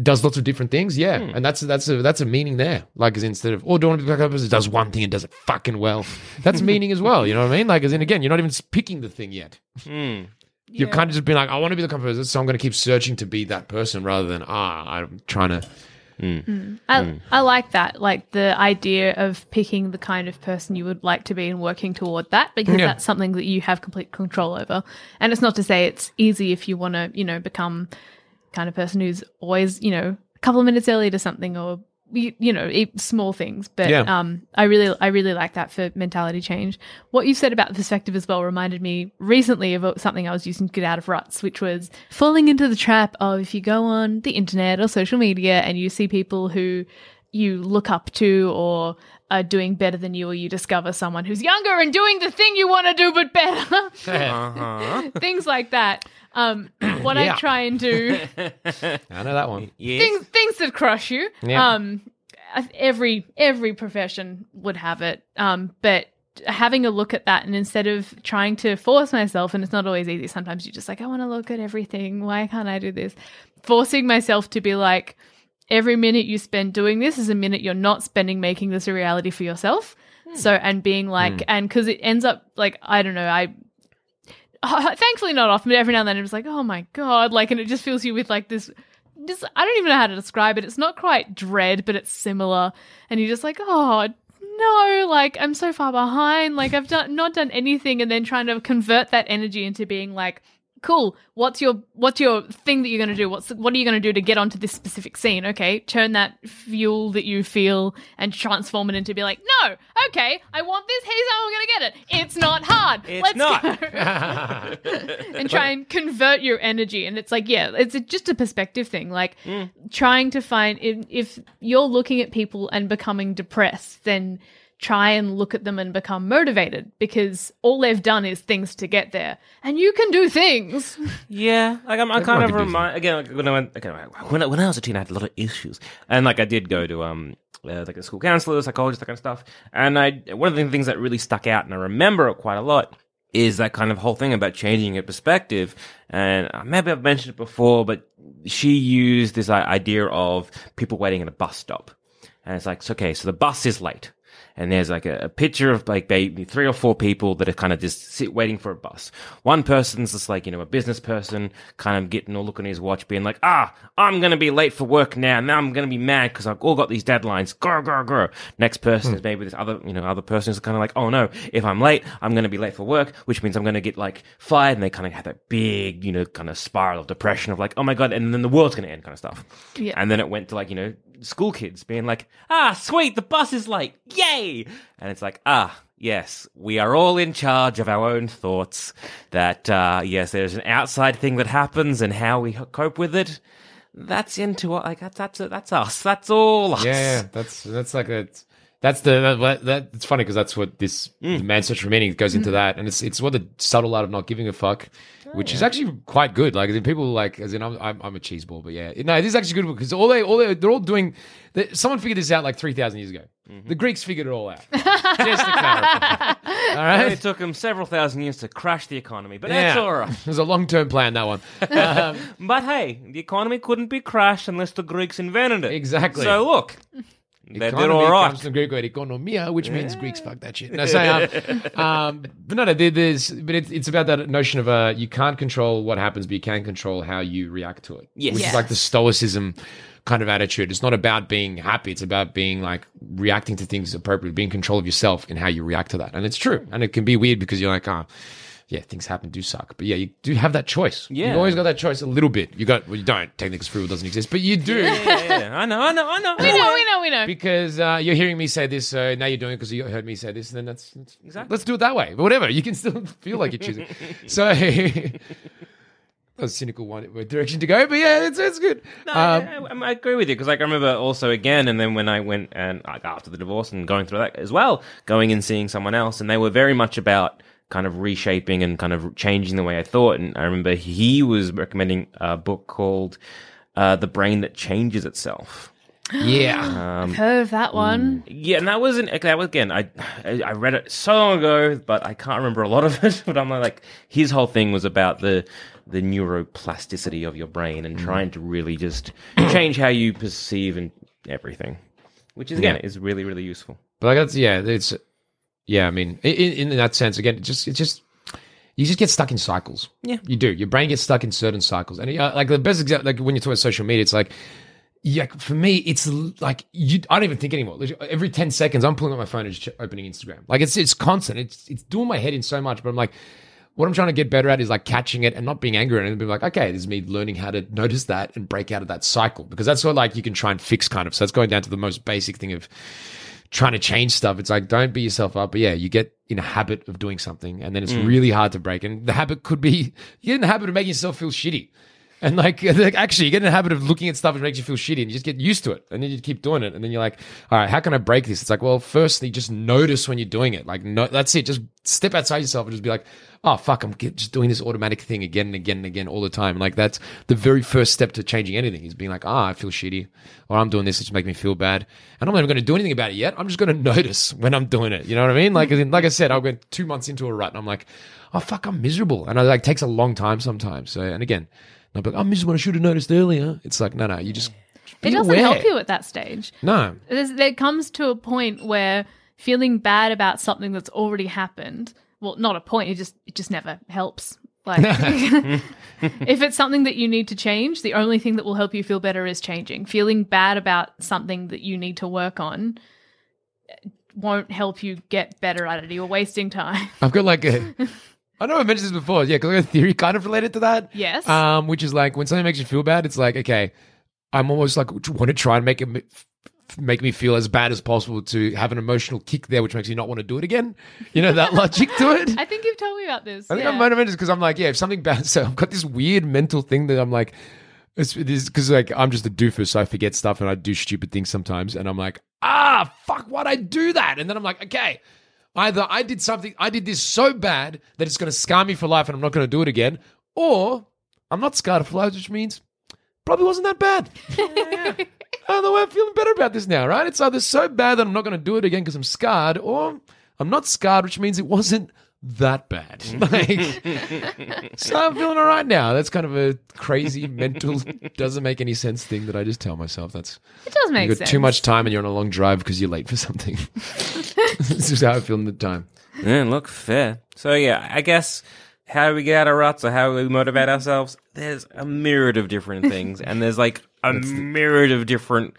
does lots of different things? Yeah. And that's that's a that's a meaning there. Like, as instead of, or do I want to be the kind person does one thing and does it fucking well? That's meaning as well. You know what I mean? Like, as in, again, you're not even picking the thing yet. Hmm. You're kind of just being like, I want to be the kind of person, so I'm going to keep searching to be that person rather than, ah, I'm trying to. I, I like that, like the idea of picking the kind of person you would like to be and working toward that because Yeah. that's something that you have complete control over. And it's not to say it's easy if you want to, you know, become kind of person who's always, you know, a couple of minutes early to something or you, you know, small things. But Yeah. um, I really, I really like that for mentality change. What you said about the perspective as well reminded me recently of something I was using to get out of ruts, which was falling into the trap of if you go on the internet or social media and you see people who you look up to or are doing better than you, or you discover someone who's younger and doing the thing you want to do but better. Uh-huh. things like that. Um, what Yeah. I try and do I know that one. Yes. things things that crush you. Yeah. Um, every every profession would have it. Um, but having a look at that and instead of trying to force myself, and it's not always easy. Sometimes you're just like, I want to look at everything. Why can't I do this? Forcing myself to be like, every minute you spend doing this is a minute you're not spending making this a reality for yourself. Hmm. So and being like, hmm. and because it ends up like I don't know, I thankfully not often, but every now and then it was like, oh my god, like, and it just fills you with like this. Just I don't even know how to describe it. It's not quite dread, but it's similar, and you're just like, oh no, like I'm so far behind. Like I've done not done anything, and then trying to convert that energy into being like, cool. What's your what's your thing that you're going to do? What's what are you going to do to get onto this specific scene? Okay, turn that fuel that you feel and transform it into be like, no, okay, I want this. Here's how I'm going to get it. It's not hard. It's Let's not. go. and try and convert your energy. And it's like, yeah, it's a, just a perspective thing. Like mm. trying to find if, if you're looking at people and becoming depressed, then try and look at them and become motivated because all they've done is things to get there, and you can do things. Yeah, like I'm, I Everyone kind of could do remind again like when I went okay, when I, when I was a teen, I had a lot of issues, and like I did go to um uh, like a school counselor, psychologist, that kind of stuff. And I one of the things that really stuck out, and I remember it quite a lot, is that kind of whole thing about changing your perspective. And uh, maybe I've mentioned it before, but she used this idea of people waiting at a bus stop, and it's like, so, okay, so the bus is late and there's like a, a picture of like maybe three or four people that are kind of just sit waiting for a bus. One person's just like, you know, a business person kind of getting all looking at his watch being like, ah, I'm going to be late for work now. Now I'm going to be mad because I've all got these deadlines. Go, go, go. Next person is maybe this other, you know, other person is kind of like, oh no, if I'm late, I'm going to be late for work, which means I'm going to get like fired. And they kind of have that big, you know, kind of spiral of depression of like, oh my God. And then the world's going to end kind of stuff. Yeah. And then it went to like, you know, school kids being like, ah, sweet, the bus is late. Yay. And it's like, ah, yes, we are all in charge of our own thoughts. That, uh, yes, there's an outside thing that happens and how we cope with it. That's into what, like, that's, that's, that's us. That's all us. Yeah, yeah, that's that's like a that's the that, that it's funny because that's what this Mm. the man search for meaning goes into that, and it's it's what the subtle art of not giving a fuck, which is actually quite good. Like as in people like as in I'm I'm, I'm a cheese ball, but yeah, no, this is actually good because all they all they, they're all doing. They, someone figured this out like three thousand years ago. Mm-hmm. The Greeks figured it all out. Just to clarify, all right. It took them several thousand years to crash the economy, but that's all right. It was a long term plan that one. Um, But hey, the economy couldn't be crashed unless the Greeks invented it. Exactly. So look, they did Economy all right. comes from Greek word economia, which means Greeks fuck that shit. No, so, um, um, but no, no, there, there's, but it's, it's about that notion of uh, you can't control what happens, but you can control how you react to it. Yes. which Yes. is like the stoicism kind of attitude. It's not about being happy; it's about being like reacting to things appropriately, being in control of yourself and how you react to that. And it's true, and it can be weird because you're like, ah. Yeah, things happen do suck. But yeah, you do have that choice. Yeah. You've always got that choice a little bit. You got, well, you don't, technically, because free will doesn't exist, but you do. yeah, yeah, I know, I know, I know. We know, we know, we know. Because uh, you're hearing me say this, so now you're doing it because you heard me say this, and then that's, that's Exactly. Let's do it that way. But whatever, you can still feel like you're choosing. so that was a cynical one direction to go, but yeah, it's it's good. No, Um, yeah, I, I agree with you because like I remember also again, and then when I went and like after the divorce and going through that as well, going and seeing someone else, and they were very much about kind of reshaping and kind of changing the way I thought. And I remember he was recommending a book called uh, "The Brain That Changes Itself." yeah. Um, Heard of that one? Yeah, and that wasn't that was again. I I read it so long ago, but I can't remember a lot of it. But I'm like, his whole thing was about the the neuroplasticity of your brain and trying to really just change how you perceive and everything, which is again Yeah. is really really useful. But like that's yeah, it's yeah. I mean, in, in that sense, again, it just it just you just get stuck in cycles. Yeah. you do. Your brain gets stuck in certain cycles, and uh, like the best example, like when you talk about social media, it's like. Yeah, for me, it's like you. I don't even think anymore. Every ten seconds, I'm pulling up my phone and just opening Instagram. Like it's it's constant. It's it's doing my head in so much. But I'm like, what I'm trying to get better at is like catching it and not being angry at it and being like, okay, this is me learning how to notice that and break out of that cycle because that's what like you can try and fix kind of. So that's going down to the most basic thing of trying to change stuff. It's like don't beat yourself up, but yeah, you get in a habit of doing something and then it's mm. really hard to break. And the habit could be you get in the habit of making yourself feel shitty. And like, like, actually, you get in the habit of looking at stuff that makes you feel shitty, and you just get used to it, and then you keep doing it, and then you're like, all right, how can I break this? It's like, well, firstly, just notice when you're doing it. Like, no, that's it. Just step outside yourself and just be like, oh fuck, I'm just doing this automatic thing again and again and again all the time. Like, that's the very first step to changing anything is being like, ah, I feel shitty, or I'm doing this, it's making me feel bad, and I'm not even going to do anything about it yet. I'm just going to notice when I'm doing it. You know what I mean? Like, like I said, I went two months into a rut, and I'm like, oh fuck, I'm miserable, and it like takes a long time sometimes. So, and again. I'm like, oh, I'm miserable. I should have noticed earlier. It's like, no, no, you just. Be It doesn't aware. help you at that stage. No. There's, there comes to a point where feeling bad about something that's already happened. Well, not a point. It just it just never helps. Like if it's something that you need to change, the only thing that will help you feel better is changing. Feeling bad about something that you need to work on eh, won't help you get better at it. You're wasting time. I've got like a. I know I mentioned this before. Yeah, because I got a theory kind of related to that. Yes. Um, which is like when something makes you feel bad, it's like, okay, I'm almost like want to try and make it make me feel as bad as possible to have an emotional kick there, which makes you not want to do it again. You know that logic to it. I think you've told me about this. I think yeah. I'm motivated because I'm like, yeah, if something bad, so I've got this weird mental thing that I'm like, it's because like I'm just a doofus, so I forget stuff and I do stupid things sometimes, and I'm like, ah, fuck, why'd I do that? And then I'm like, okay, either I did something, I did this so bad that it's going to scar me for life, and I'm not going to do it again, or I'm not scarred for life, which means probably wasn't that bad. The way I'm feeling better about this now, right? It's either so bad that I'm not going to do it again because I'm scarred, or I'm not scarred, which means it wasn't that bad. Like, so I'm feeling all right now. That's kind of a crazy mental, doesn't make any sense thing that I just tell myself. That's It does make you got sense. too much time and you're on a long drive because you're late for something. this is how I feel in the time. Yeah, look fair. So yeah, I guess how do we get out of ruts or how do we motivate ourselves? There's a myriad of different things, and there's like a myriad of different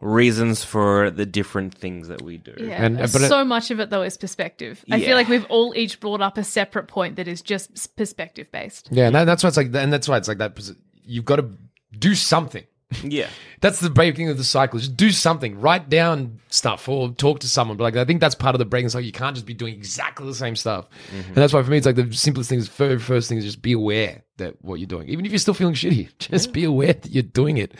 reasons for the different things that we do. Yeah. And- but it- so much of it though is perspective. I Yeah. feel like we've all each brought up a separate point that is just perspective based. Yeah, and that, that's why it's like, and that's why it's like that. You've got to do something. Yeah. That's the breaking of the cycle. Just do something. Write down stuff or talk to someone. But like I think that's part of the breaking cycle. You can't just be doing exactly the same stuff. Mm-hmm. And that's why for me it's like the simplest thing is very first thing is just be aware that what you're doing. Even if you're still feeling shitty, just be aware that you're doing it.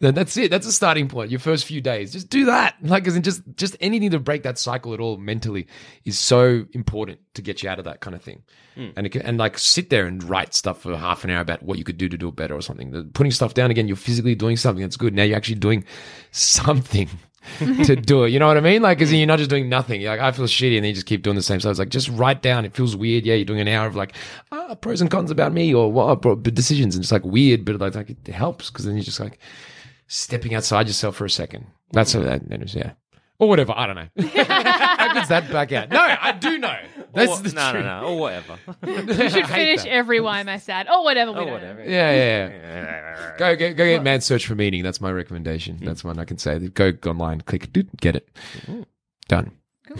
Then that's it. That's a starting point. Your first few days. Just do that. Like as in just just anything to break that cycle at all mentally is so important to get you out of that kind of thing. Hmm. And it can, and like sit there and write stuff for half an hour about what you could do to do it better or something. The- Putting stuff down again, you're physically doing something that's good. Now you're actually doing something to do it. You know what I mean? Like, because you're not just doing nothing. You're like, I feel shitty, and then you just keep doing the same stuff. It's like, just write down. It feels weird. Yeah, you're doing an hour of like, ah, pros and cons about me or what uh, decisions. And it's like weird, but like, like it helps because then you're just like stepping outside yourself for a second. That's what that is, yeah. Or whatever. I don't know. How that back out? No, I do know. That's Or- the no, truth. no, no, or whatever. We should finish every why am I sad? Oh, whatever. We or don't whatever. Yeah, yeah, yeah. Go, go, go get man search for meaning. That's my recommendation. That's one I can say. Go online, click, doot, get it. Done.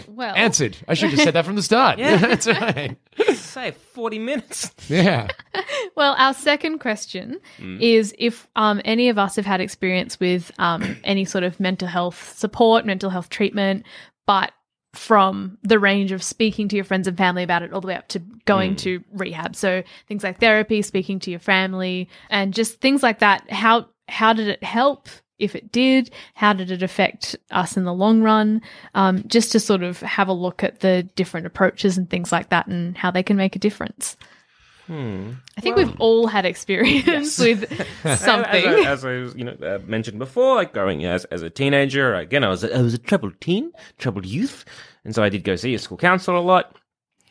Well, Answered. I should have said that from the start. Yeah, that's right. say? Forty minutes. Yeah. Well, our second question is if um, any of us have had experience with um, any sort of mental health support, mental health treatment, but from the range of speaking to your friends and family about it all the way up to going to rehab. So things like therapy, speaking to your family, and just things like that. How how did it help? If it did, how did it affect us in the long run? Um, just to sort of have a look at the different approaches and things like that and how they can make a difference. I think we've all had experience with something. As I, as I you know, uh, mentioned before, like growing as as a teenager, again, I was a, I was a troubled teen, troubled youth, and so I did go see a school counselor a lot.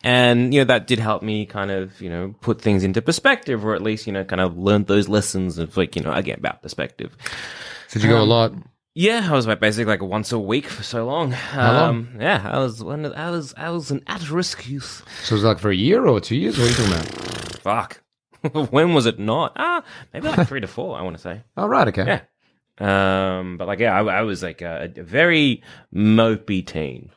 And you know that did help me kind of you know put things into perspective, or at least you know kind of learn those lessons of like you know again about perspective. So did you go a lot? Yeah, I was like basically like once a week for so long. How long? Um, yeah, I was one. Of, I was I was an at risk youth. So it was like for a year or two years? What are you talking about? Fuck. when was it not? Ah, maybe like three to four. I want to say. Oh, right. Okay. Yeah. Um, but like, yeah, I, I was like a, a very mopey teen.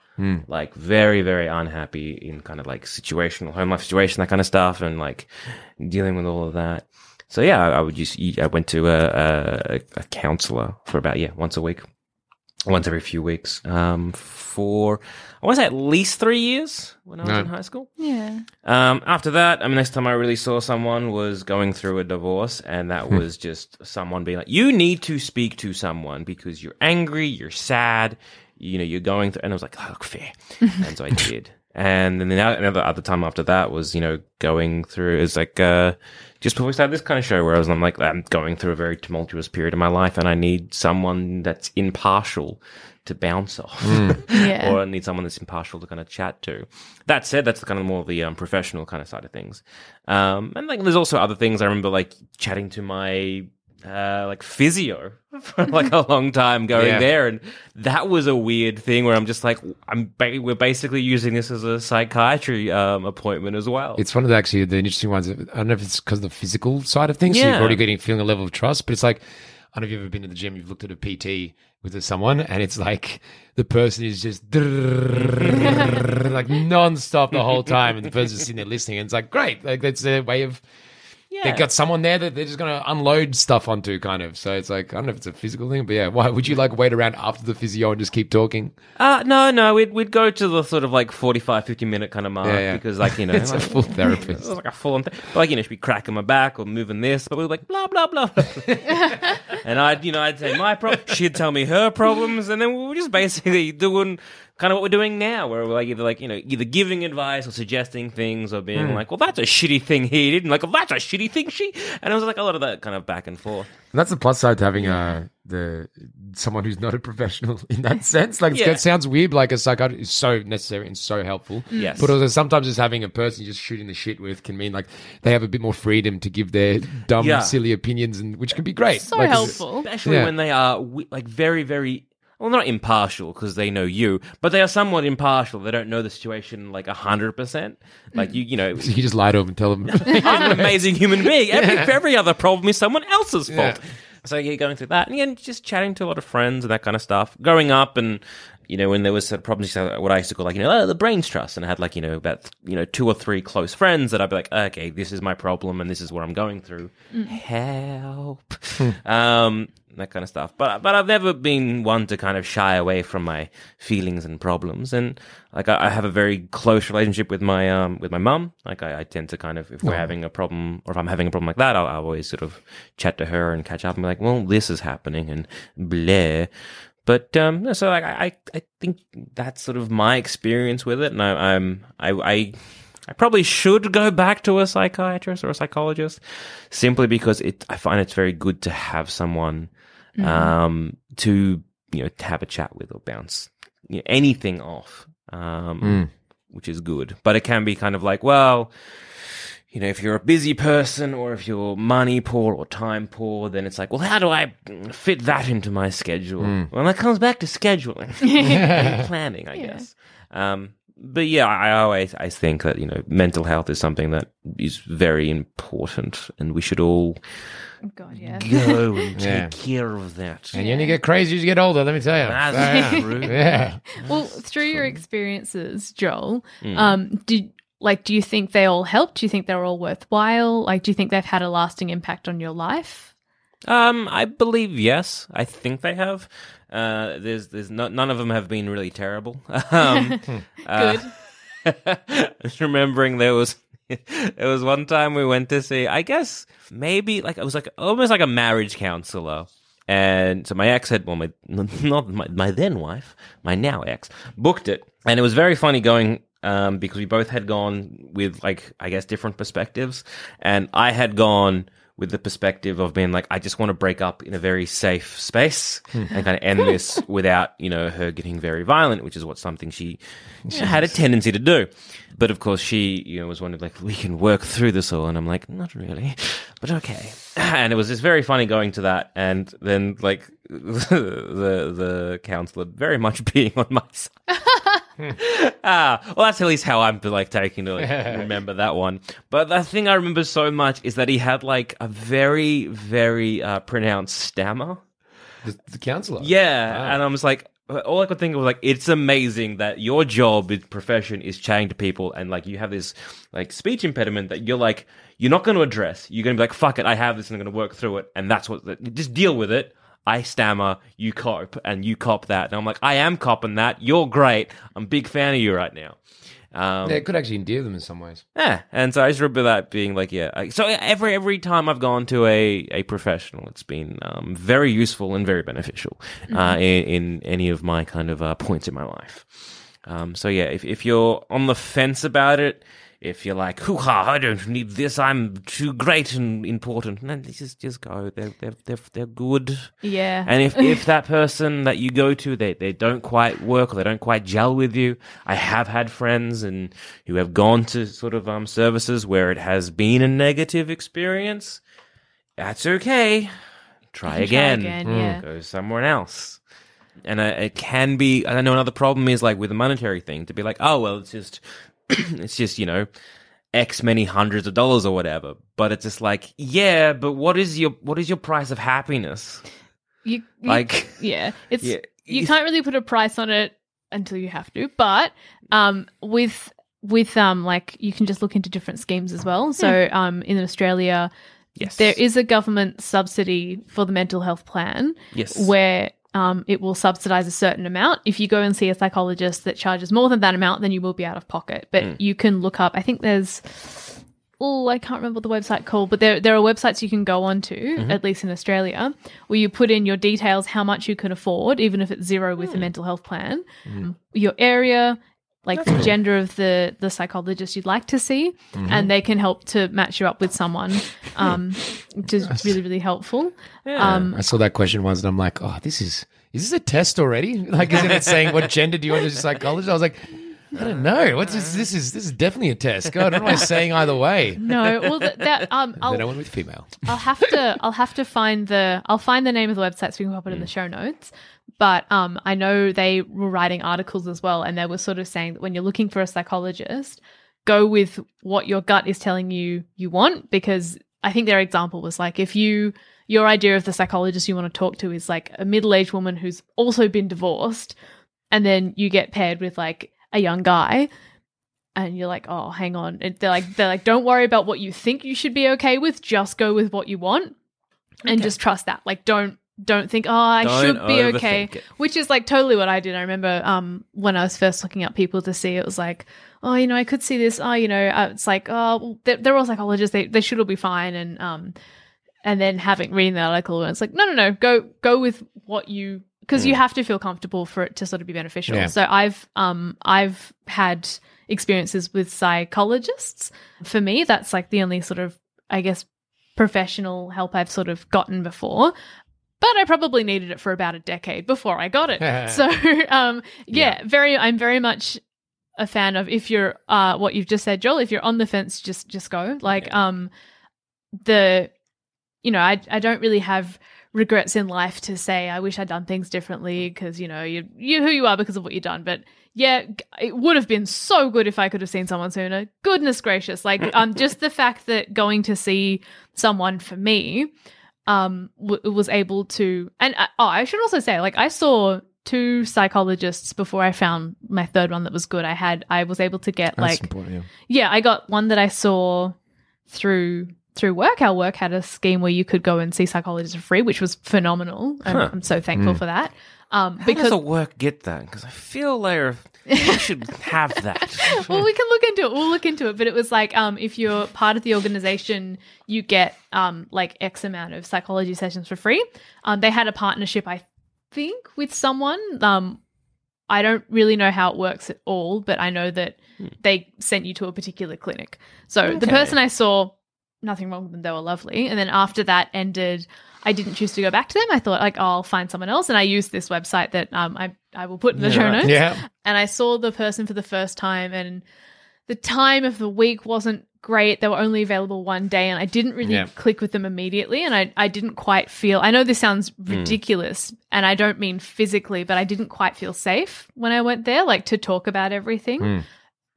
Like very, very unhappy in kind of like situational home life situation, that kind of stuff, and like dealing with all of that. So yeah, I, I would just I went to a, a, a counselor for about yeah once a week, once every few weeks, um, for I want to say at least three years when I was No. in high school. yeah. Um, after that, I mean, next time I really saw someone was going through a divorce, and that Hmm. was just someone being like, "You need to speak to someone because you're angry, you're sad, you know, you're going through." And I was like, "Oh, fair," and so I did. And then another other other time after that was, you know, going through. It's like uh, just before we started this kind of show, where I was, I'm like, I'm going through a very tumultuous period in my life, and I need someone that's impartial to bounce off Yeah. or I need someone that's impartial to kind of chat to. That said, that's the kind of more of the um, professional kind of side of things. Um, and like, there's also other things. I remember like chatting to my uh, like physio for like a long time going Yeah. there, and that was a weird thing where I'm just like, I'm ba- we're basically using this as a psychiatry um, appointment as well. It's one of the actually the interesting ones. I don't know if it's because of the physical side of things. So you're already getting feeling a level of trust, but it's like I don't know if you've ever been to the gym. You've looked at a PT with someone, and it's like the person is just like non-stop the whole time, and the person's sitting there listening. And it's like great, like that's their way of. They've got someone there that they're just going to unload stuff onto, kind of. So it's like I don't know if it's a physical thing, but yeah. Why would you like wait around after the physio and just keep talking? Uh, no, no, we'd, we'd go to the sort of like 45, 50 minute kind of mark Yeah, yeah. because like, you know, It's a like- full It therapist. was like a full on, th- like, you know, she'd be cracking my back or moving this, but we were like, blah, blah, blah. and I'd, you know, I'd say my problem, she'd tell me her problems, and then we were just basically doing kind of what we're doing now, where we're like either like, you know, either giving advice or suggesting things or being like, well, that's a shitty thing he did, and like, well, that's a shitty thing she, and it was like a lot of that kind of back and forth. And that's the plus side to having uh, the someone who's not a professional in that sense. Like Yeah. it sounds weird, but like a psychiatrist is so necessary and so helpful. Yes. But also sometimes just having a person just shooting the shit with can mean like they have a bit more freedom to give their dumb, Yeah. silly opinions, and which can be great. So Like, helpful. especially Yeah. when they are like very very well not impartial because they know you but they are somewhat impartial they don't know the situation like 100% like you you know You just lie to them and tell them. i'm an amazing human being every, every other problem is someone else's fault Yeah. so you're going through that and again just chatting to a lot of friends and that kind of stuff growing up and you know, when there was sort of problems, uh, what I used to call like, you know, oh, the brains trust. And I had like, you know, about, you know, two or three close friends that I'd be like, okay, this is my problem and this is what I'm going through. Mm. Help. Hmm. um, that kind of stuff. But, but I've never been one to kind of shy away from my feelings and problems. And like, I, I have a very close relationship with my, um, with my mum. Like, I, I tend to kind of, if we're having a problem or if I'm having a problem like that, I'll, I'll always sort of chat to her and catch up and be like, well, this is happening and blah. But um, so like, I, I I think that's sort of my experience with it, and I, I'm I, I I probably should go back to a psychiatrist or a psychologist, simply because it I find it's very good to have someone um, to you know to have a chat with or bounce you know, anything off, um, which is good. But it can be kind of like well you know, if you're a busy person or if you're money poor or time poor, then it's like, well, how do I fit that into my schedule? Well, that comes back to scheduling and planning, I guess. Um, but yeah, I I always I think that you know mental health is something that is very important, and we should all Oh, God, yeah. go and take care of that. and you only get crazy as you get older. Let me tell you. That's So, true. yeah. Well, through your experiences, Joel, Hmm. um, did like do you think they all helped? Do you think they're all worthwhile? Like do you think they've had a lasting impact on your life? Um, I believe yes. I think they have. Uh, there's there's no, none of them have been really terrible. Um, uh, just remembering there was there was one time we went to see. I guess maybe like it was like almost like a marriage counselor. And so my ex had, well, my not my, my then wife, my now ex, booked it, and it was very funny going um, because we both had gone with like I guess different perspectives, and I had gone with the perspective of being like I just want to break up in a very safe space hmm. and kind of end this without you know her getting very violent, which is what something she had a tendency to do. But of course, she you know was one of like we can work through this all, and I'm like not really, but okay. And it was just very funny going to that, and then like the the counselor very much being on my side. ah, well, that's at least how I'm like taking to like, remember that one. But the thing I remember so much is that he had like a very, very uh, pronounced stammer. The, the counselor. Yeah, and I was like, all I could think of was like, it's amazing that your job, profession, is chatting to people, and like you have this like speech impediment that you're like, you're not going to address. You're going to be like, fuck it, I have this, and I'm going to work through it, and that's what. Just deal with it. I stammer, you cope, and you cop that. And I'm like, I am copping that. You're great. I'm a big fan of you right now. Um, Yeah, it could actually endear them in some ways. yeah, and so I just remember that being like, yeah. I- So every every time I've gone to a, a professional, it's been um, very useful and very beneficial uh, in, in any of my kind of uh, points in my life. Um, so yeah, if if you're on the fence about it, if you're like, hoo ha, I don't need this, I'm too great and important, no, just just go. They're they're they're, they're good. Yeah. And if, if that person that you go to, they, they don't quite work or they don't quite gel with you, I have had friends and who have gone to sort of um services where it has been a negative experience. That's okay. Try You can try again. again, yeah. Go somewhere else. And uh, it can be. I know another problem is like with the monetary thing to be like, oh well, it's just, it's just you know, X many hundreds of dollars or whatever. But it's just like, yeah, but what is your what is your price of happiness? You, you- Like- yeah, it's Yeah. you can't really put a price on it until you have to. But um, with with um, like you can just look into different schemes as well. So um, in Australia, Yes. there is a government subsidy for the mental health plan. Yes. where um, it will subsidize a certain amount. If you go and see a psychologist that charges more than that amount, then you will be out of pocket. But Mm. you can look up. I think there's. Oh, I can't remember what the website called, but there there are websites you can go onto, Mm-hmm. at least in Australia, where you put in your details, how much you can afford, even if it's zero Hmm. with the mental health plan, your area, like the gender of the the psychologist you'd like to see, Mm-hmm. and they can help to match you up with someone, um, which is really really helpful. Um, I saw that question once and I'm like, oh, this is, is this a test already? Like, isn't it saying what gender do you want as a psychologist? I was like, I don't know. What's this? This is, this is definitely a test. God, what am I saying either way? no, well, that, that um, Then I'll, I went with female. I'll have to I'll have to find the I'll find the name of the website so we can pop it in the show notes. But um, I know they were writing articles as well, and they were sort of saying that when you're looking for a psychologist, go with what your gut is telling you you want. Because I think their example was like if you your idea of the psychologist you want to talk to is like a middle aged woman who's also been divorced, and then you get paired with like a young guy, and you're like, oh, hang on. And they're like, they're like, don't worry about what you think you should be okay with. Just go with what you want, and just trust that. Like, don't don't think, oh, I Don't should be okay. it. Which is like totally what I did. I remember um when I was first looking up people to see, it was like, oh, you know, I could see this. Oh, you know, uh, it's like, oh, they're, they're all psychologists. They they should all be fine. And um, and then having reading the article, and it's like, no, no, no, go go with what you because you have to feel comfortable for it to sort of be beneficial. Yeah. So I've um I've had experiences with psychologists. For me, that's like the only sort of I guess professional help I've sort of gotten before. But I probably needed it for about a decade before I got it. so um yeah, very I'm very much a fan of if you're uh what you've just said, Joel, if you're on the fence, just just go. Like um the you know, I I don't really have regrets in life to say I wish I'd done things differently because you know you you who you are because of what you've done. But yeah, it would have been so good if I could have seen someone sooner. Goodness gracious! Like um, just the fact that going to see someone for me um w- was able to and uh, oh I should also say like I saw two psychologists before I found my third one that was good. I had I was able to get That's like yeah. yeah, I got one that I saw through through work. Our work had a scheme where you could go and see psychologists for free, which was phenomenal. And Huh. I'm so thankful for that. Um, How because does a work get that? Because I feel like we should have that. well, we can look into it. We'll look into it. But it was like, um, if you're part of the organization, you get um, like X amount of psychology sessions for free. Um, they had a partnership, I think, with someone. Um, I don't really know how it works at all, but I know that they sent you to a particular clinic. So the person I saw, nothing wrong with them. They were lovely. And then after that ended, I didn't choose to go back to them. I thought like, oh, I'll find someone else. And I used this website that um, I, I will put in the show notes Yeah. and I saw the person for the first time, and the time of the week wasn't great. They were only available one day, and I didn't really Yeah. click with them immediately. And I, I didn't quite feel. I know this sounds ridiculous, and I don't mean physically, but I didn't quite feel safe when I went there, like to talk about everything.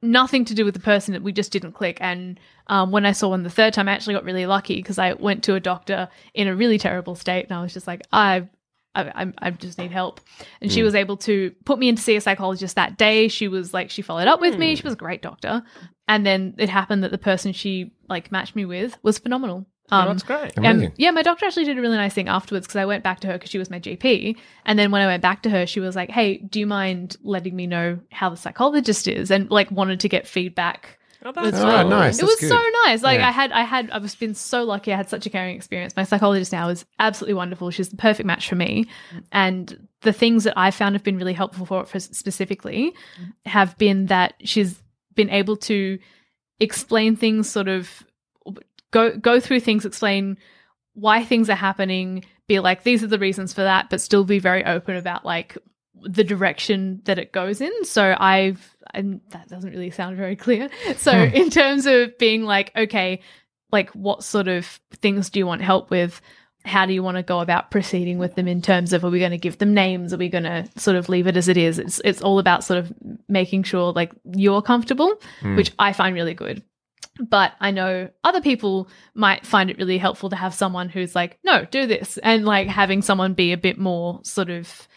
Nothing to do with the person that we just didn't click. And um, when I saw one the third time, I actually got really lucky because I went to a doctor in a really terrible state, and I was just like, I I, I, I just need help. And she was able to put me in to see a psychologist that day. She was like, she followed up with me. She was a great doctor. And then it happened that the person she like matched me with was phenomenal. Um, that's great. and Amazing. yeah, my doctor actually did a really nice thing afterwards because I went back to her because she was my GP. And then when I went back to her, she was like, Hey, do you mind letting me know how the psychologist is? And like wanted to get feedback Oh, as Oh, well. nice. It was That's so good. nice. Like Yeah. I had, I had, I was been so lucky. I had such a caring experience. My psychologist now is absolutely wonderful. She's the perfect match for me. And the things that I found have been really helpful for, for specifically have been that she's been able to explain things, sort of go go through things, explain why things are happening, be like these are the reasons for that, but still be very open about like the direction that it goes in. So I've and that doesn't really sound very clear. So hmm. in terms of being like, okay, like what sort of things do you want help with? How do you want to go about proceeding with them in terms of are we going to give them names? Are we going to sort of leave it as it is? It's it's all about sort of making sure like you're comfortable, hmm. which I find really good. But I know other people might find it really helpful to have someone who's like, no, do this, and like having someone be a bit more sort of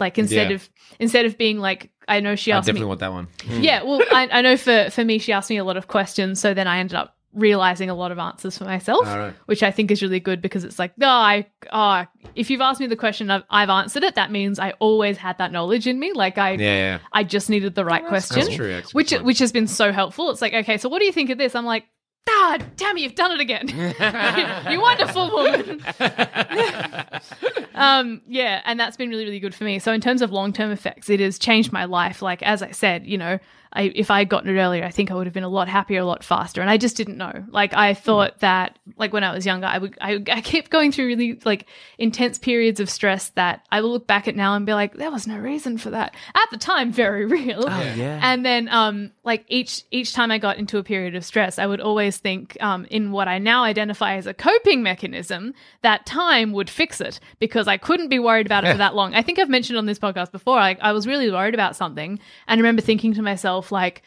like instead Yeah. of instead of being like, I know she I asked me, definitely want that one. Hmm. yeah, well, I, I know for for me, she asked me a lot of questions, so then I ended up realizing a lot of answers for myself, All right. which I think is really good because it's like, no, I, oh, if you've asked me the question, I've, I've answered it. That means I always had that knowledge in me. Like I, Yeah, yeah. I just needed the right question, That's true. That's which which has been so helpful. It's like, okay, so what do you think of this? I'm like. Ah, damn it, you've done it again. you wonderful woman. um, yeah, and that's been really, really good for me. So in terms of long term effects, it has changed my life. Like as I said, you know, I, if I had gotten it earlier, I think I would have been a lot happier, a lot faster. And I just didn't know. Like I thought that, like when I was younger, I would, I, I kept going through really like intense periods of stress that I will look back at now and be like, there was no reason for that. At the time, very real. Oh, yeah. And then, um, like each each time I got into a period of stress, I would always think, um, in what I now identify as a coping mechanism, that time would fix it because I couldn't be worried about it for that long. I think I've mentioned on this podcast before, like I was really worried about something, and I remember thinking to myself, like,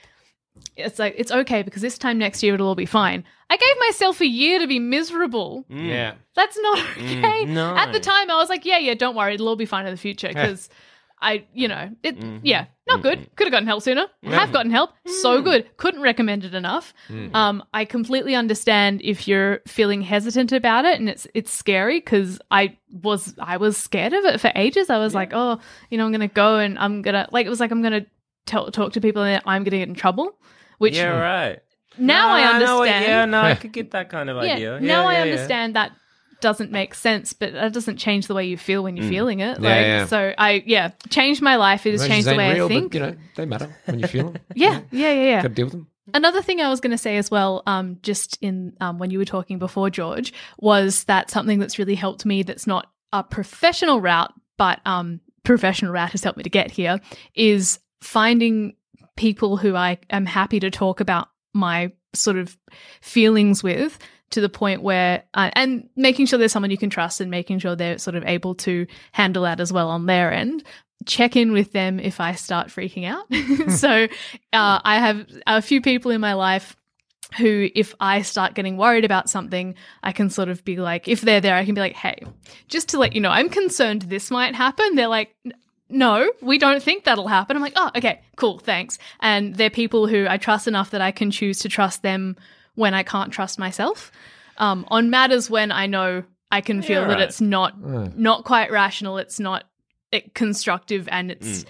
it's like it's okay because this time next year it'll all be fine. I gave myself a year to be miserable. Mm. Yeah. That's not mm. okay. no. At the time, I was like, yeah, yeah, don't worry, it'll all be fine in the future because I, you know, it, mm-hmm. yeah, not good. Mm-hmm. Could have gotten help sooner. Have gotten help. So mm. good. Couldn't recommend it enough. Um, I completely understand if you're feeling hesitant about it and it's it's scary because I was I was scared of it for ages. I was like, oh, you know, I'm gonna go and I'm gonna like it was like I'm gonna tell, talk to people and I'm gonna get in trouble. Which yeah, right. now No, I know what- understand yeah, no, I could get that kind of yeah, idea. now Yeah, I yeah, yeah. understand that doesn't make sense, but that doesn't change the way you feel when you're feeling it. Yeah, like, yeah. So I, yeah, changed my life. It has changed the way real, I think. But, you know, they matter when you feel them. yeah, yeah, yeah, yeah. Got to deal with them. Another thing I was going to say as well, um, just in um, when you were talking before, George, was that something that's really helped me. That's not a professional route, but um, professional route has helped me to get here. Is finding people who I am happy to talk about my sort of feelings with to the point where uh, and making sure there's someone you can trust and making sure they're sort of able to handle that as well on their end. Check in with them if i start freaking out. So uh, i have a few people in my life who if i start getting worried about something i can sort of be like if they're there i can be like hey just to let you know i'm concerned this might happen. They're like no, we don't think that'll happen. I'm like, oh, okay, cool, thanks. And they're people who I trust enough that I can choose to trust them when I can't trust myself. Um, on matters when I know I can feel Yeah, that right. it's not not quite rational, it's not eh, constructive, and it's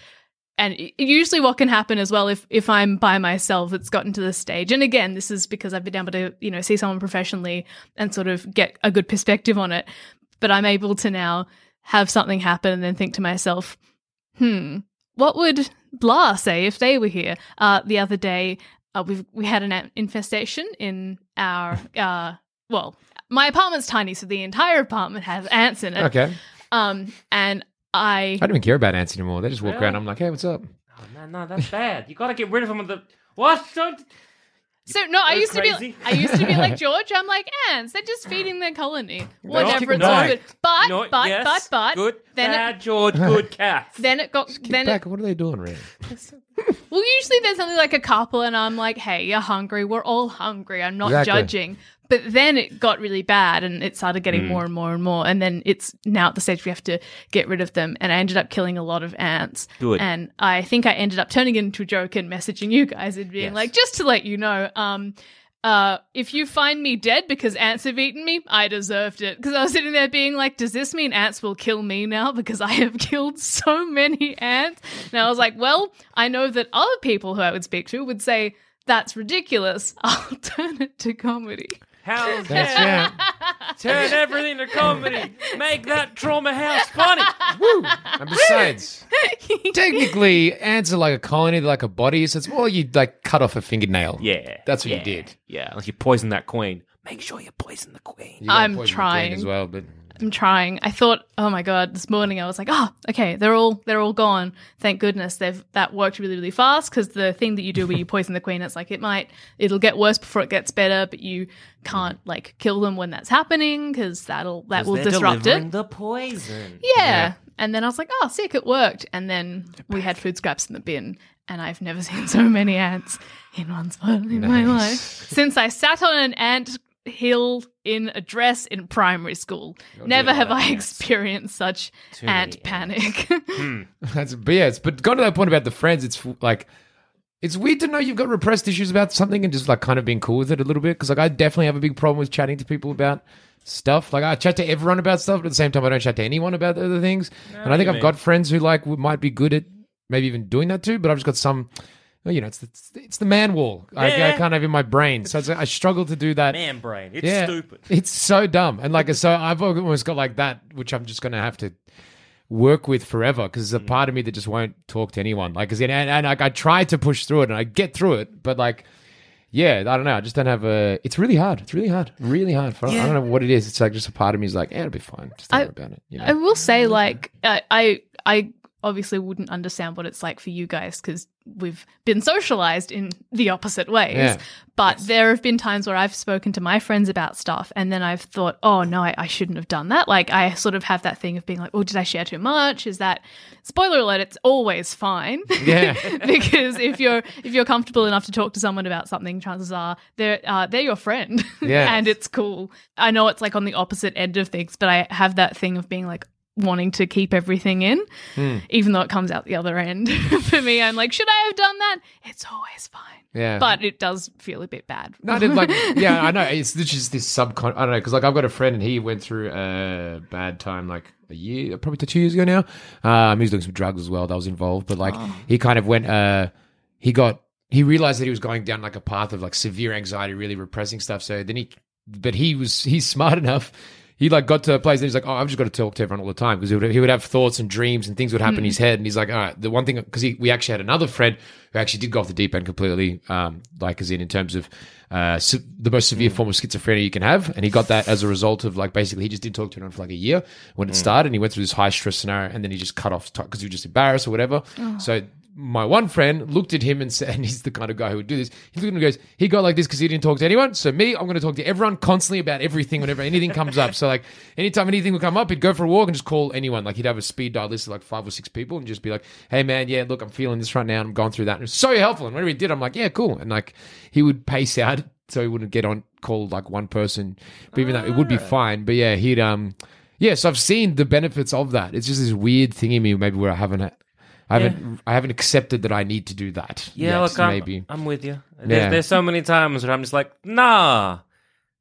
and i- usually what can happen as well if if I'm by myself, it's gotten to this stage. And again, this is because I've been able to you know see someone professionally and sort of get a good perspective on it. But I'm able to now have something happen and then think to myself, hmm, what would blah say if they were here? Uh, the other day, uh, we we had an infestation in our uh, well, my apartment's tiny, so the entire apartment has ants in it. Okay. Um, and I I don't even care about ants anymore. They just walk around. I'm like, hey, what's up? Oh, man, no, that's bad. You got to get rid of them. With the what? Don't. So no, I Go used to be I used to be like George. I'm like ants. They're just feeding their colony. Whatever. kick It's all back. good. But No, but yes, but but good, then bad, it George, good cat. then it got Kick then back. it, What are they doing, really? well usually there's only like a couple and I'm like hey you're hungry we're all hungry I'm not Exactly. judging but then it got really bad and it started getting more and more and more and then it's now at the stage we have to get rid of them and I ended up killing a lot of ants Good. and I think I ended up turning it into a joke and messaging you guys and being Yes. like just to let you know um uh, if you find me dead because ants have eaten me, I deserved it. Because I was sitting there being like, does this mean ants will kill me now? Because I have killed so many ants. And I was like, well, I know that other people who I would speak to would say, that's ridiculous. I'll turn it to comedy. How's That's that? yeah. Turn everything to comedy. Make that trauma house funny. Woo! And besides, technically, ants are like a colony, they're like a body. So it's more like you like cut off a fingernail. Yeah, That's what yeah, you did. Yeah, unless you poison that queen. Make sure you poison the queen. You gotta I'm poison the queen trying. as well, but I'm trying. I thought, oh my god, this morning I was like, oh, okay, they're all they're all gone. Thank goodness they've that worked really really fast because the thing that you do where you poison the queen, it's like it might it'll get worse before it gets better, but you can't like kill them when that's happening because that'll that will disrupt it. the poison. Yeah. And then I was like, oh, sick, it worked. And then we had food scraps in the bin, and I've never seen so many ants in one spot in my life since I sat on an ant hill in a dress in primary school. never have I experienced such ant panic. Hmm. that's but yeah. But gone to that point about the friends. It's like it's weird to know you've got repressed issues about something and just like kind of being cool with it a little bit. Because like I definitely have a big problem with chatting to people about stuff. Like I chat to everyone about stuff, but at the same time I don't chat to anyone about other things. and I think I've mean. got friends who like might be good at maybe even doing that too. But I've just got some. Well, you know, it's the, it's the man wall. I, I Yeah. kind of in my brain, so it's, I struggle to do that. Man brain. It's yeah, stupid. It's so dumb, and like so, I've almost got like that, which I'm just gonna have to work with forever because there's a mm. part of me that just won't talk to anyone. Like, 'cause- and, and like I try to push through it, and I get through it, but like. Yeah, I don't know. I just don't have a. It's really hard. It's really hard. Really hard. For, I don't know what it is. It's like just a part of me is like, yeah, it'll be fine. Just don't I- worry about it. You know? I will say, like, I, I, I obviously wouldn't understand what it's like for you guys because we've been socialized in the opposite ways. Yeah. But there have been times where I've spoken to my friends about stuff and then I've thought, oh no, I, I shouldn't have done that. Like, I sort of have that thing of being like, oh, did I share too much? Is that spoiler alert? It's always fine. Yeah. because if you're if you're comfortable enough to talk to someone about something, chances are they're uh, they're your friend, Yeah. and it's cool. I know it's like on the opposite end of things, but I have that thing of being like wanting to keep everything in, Hmm. even though it comes out the other end. For me, I'm like, should I have done that? It's always fine, yeah. but it does feel a bit bad. No, I did like yeah, I know. It's just this subcon. I don't know because like I've got a friend and he went through a bad time like a year, probably two years ago now. Um, he was doing some drugs as well. That was involved, but like he kind of went. Uh, he got he realized that he was going down like a path of like severe anxiety, really repressing stuff. So then he, but he was he's smart enough. He like got to a place and he's like, oh, I've just got to talk to everyone all the time. Because he would he would have thoughts and dreams and things would happen in his head. And he's like, all right, the one thing because we actually had another friend who actually did go off the deep end completely, um, like as in in terms of uh, se- the most severe form of schizophrenia you can have, and he got that as a result of like basically he just didn't talk to anyone for like a year when it started, and he went through this high stress scenario, and then he just cut off because he was just embarrassed or whatever. So my one friend looked at him and said, and he's the kind of guy who would do this. He looked at him and goes, he got like this because he didn't talk to anyone. So me, I'm going to talk to everyone constantly about everything whenever anything comes up. So like anytime anything would come up, he'd go for a walk and just call anyone. Like he'd have a speed dial list of like five or six people and just be like, hey man, yeah, look, I'm feeling this right now. I'm going through that. And it was so helpful. And whenever he did, I'm like, yeah, cool. And like he would pace out so he wouldn't get on call like one person. But even though it would be fine. But yeah, he'd um yeah, so I've seen the benefits of that. It's just this weird thing in me, maybe where I haven't. I haven't I haven't accepted that I need to do that. Yeah, yet, look, I'm, maybe. I'm with you. Yeah. There's, there's so many times where I'm just like, nah,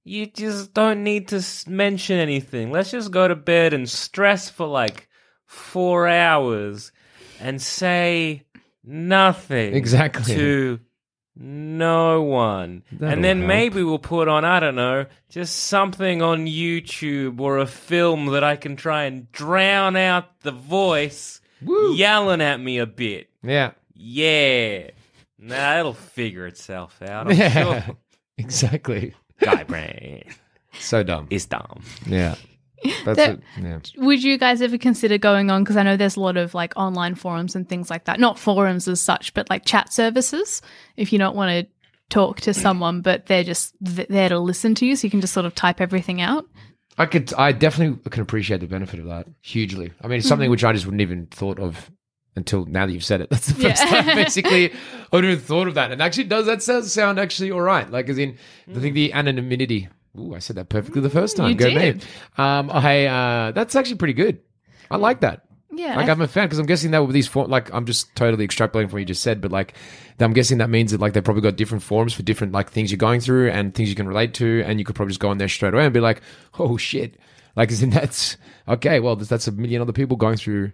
you just don't need to mention anything. Let's just go to bed and stress for like four hours and say nothing Exactly. to no one. That'll and then help. maybe we'll put on, I don't know, just something on YouTube or a film that I can try and drown out the voice yelling at me a bit. Yeah. Yeah. Nah, it'll figure itself out. I'm Yeah. sure. Exactly. Guy brain So dumb. It's dumb. Yeah. That's There- it. Yeah. Would you guys ever consider going on? Because I know there's a lot of like online forums and things like that. Not forums as such, but like chat services. If you don't want to talk to someone, but they're just th- there to listen to you, so you can just sort of type everything out. I could I definitely can appreciate the benefit of that hugely. I mean it's something which I just wouldn't even thought of until now that you've said it. That's the first Yeah. time basically I wouldn't even thought of that. And actually does that sound sound actually all right? Like as in I think the anonymity. Ooh, I said that perfectly the first time. You Go did. me. Um I uh that's actually pretty good. I like that. Yeah, Like I- I'm a fan because I'm guessing that with these form, like I'm just totally extrapolating from what you just said, but like I'm guessing that means that like they've probably got different forms for different like things you're going through and things you can relate to, and you could probably just go on there straight away and be like, oh shit, like as in that's okay. Well, that's, that's a million other people going through.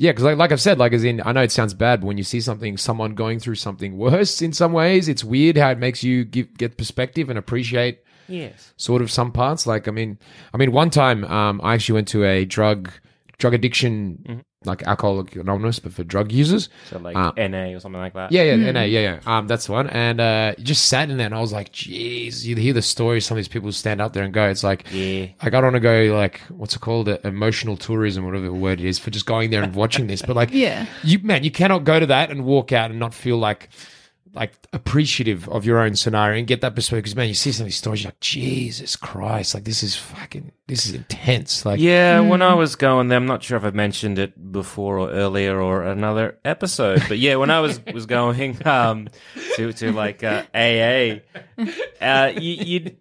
Yeah, because like, like I've said, like as in, I know it sounds bad, but when you see something, someone going through something worse in some ways, it's weird how it makes you give, get perspective and appreciate Yes. sort of some parts. Like, I mean, I mean, one time, um, I actually went to a drug, drug addiction, like Alcoholic Anonymous, but for drug users. So like Uh, NA or something like that. Yeah, yeah, NA, yeah, yeah. Um, that's the one. And uh, you just sat in there, and I was like, "Jeez!" You hear the stories. Some of these people stand up there and go, "It's like, Yeah. like I don't want to go like what's it called, uh, emotional tourism, whatever the word it is, for just going there and watching this." But like, Yeah. you man, you cannot go to that and walk out and not feel like like appreciative of your own scenario and get that perspective. Because man, you see some of these stories, you're like, Jesus Christ, like this is fucking, this is intense. Like, Yeah, when I was going there, I'm not sure if I've mentioned it before or earlier or another episode, but yeah, when I was was going um, to to like uh, AA, uh, you, you'd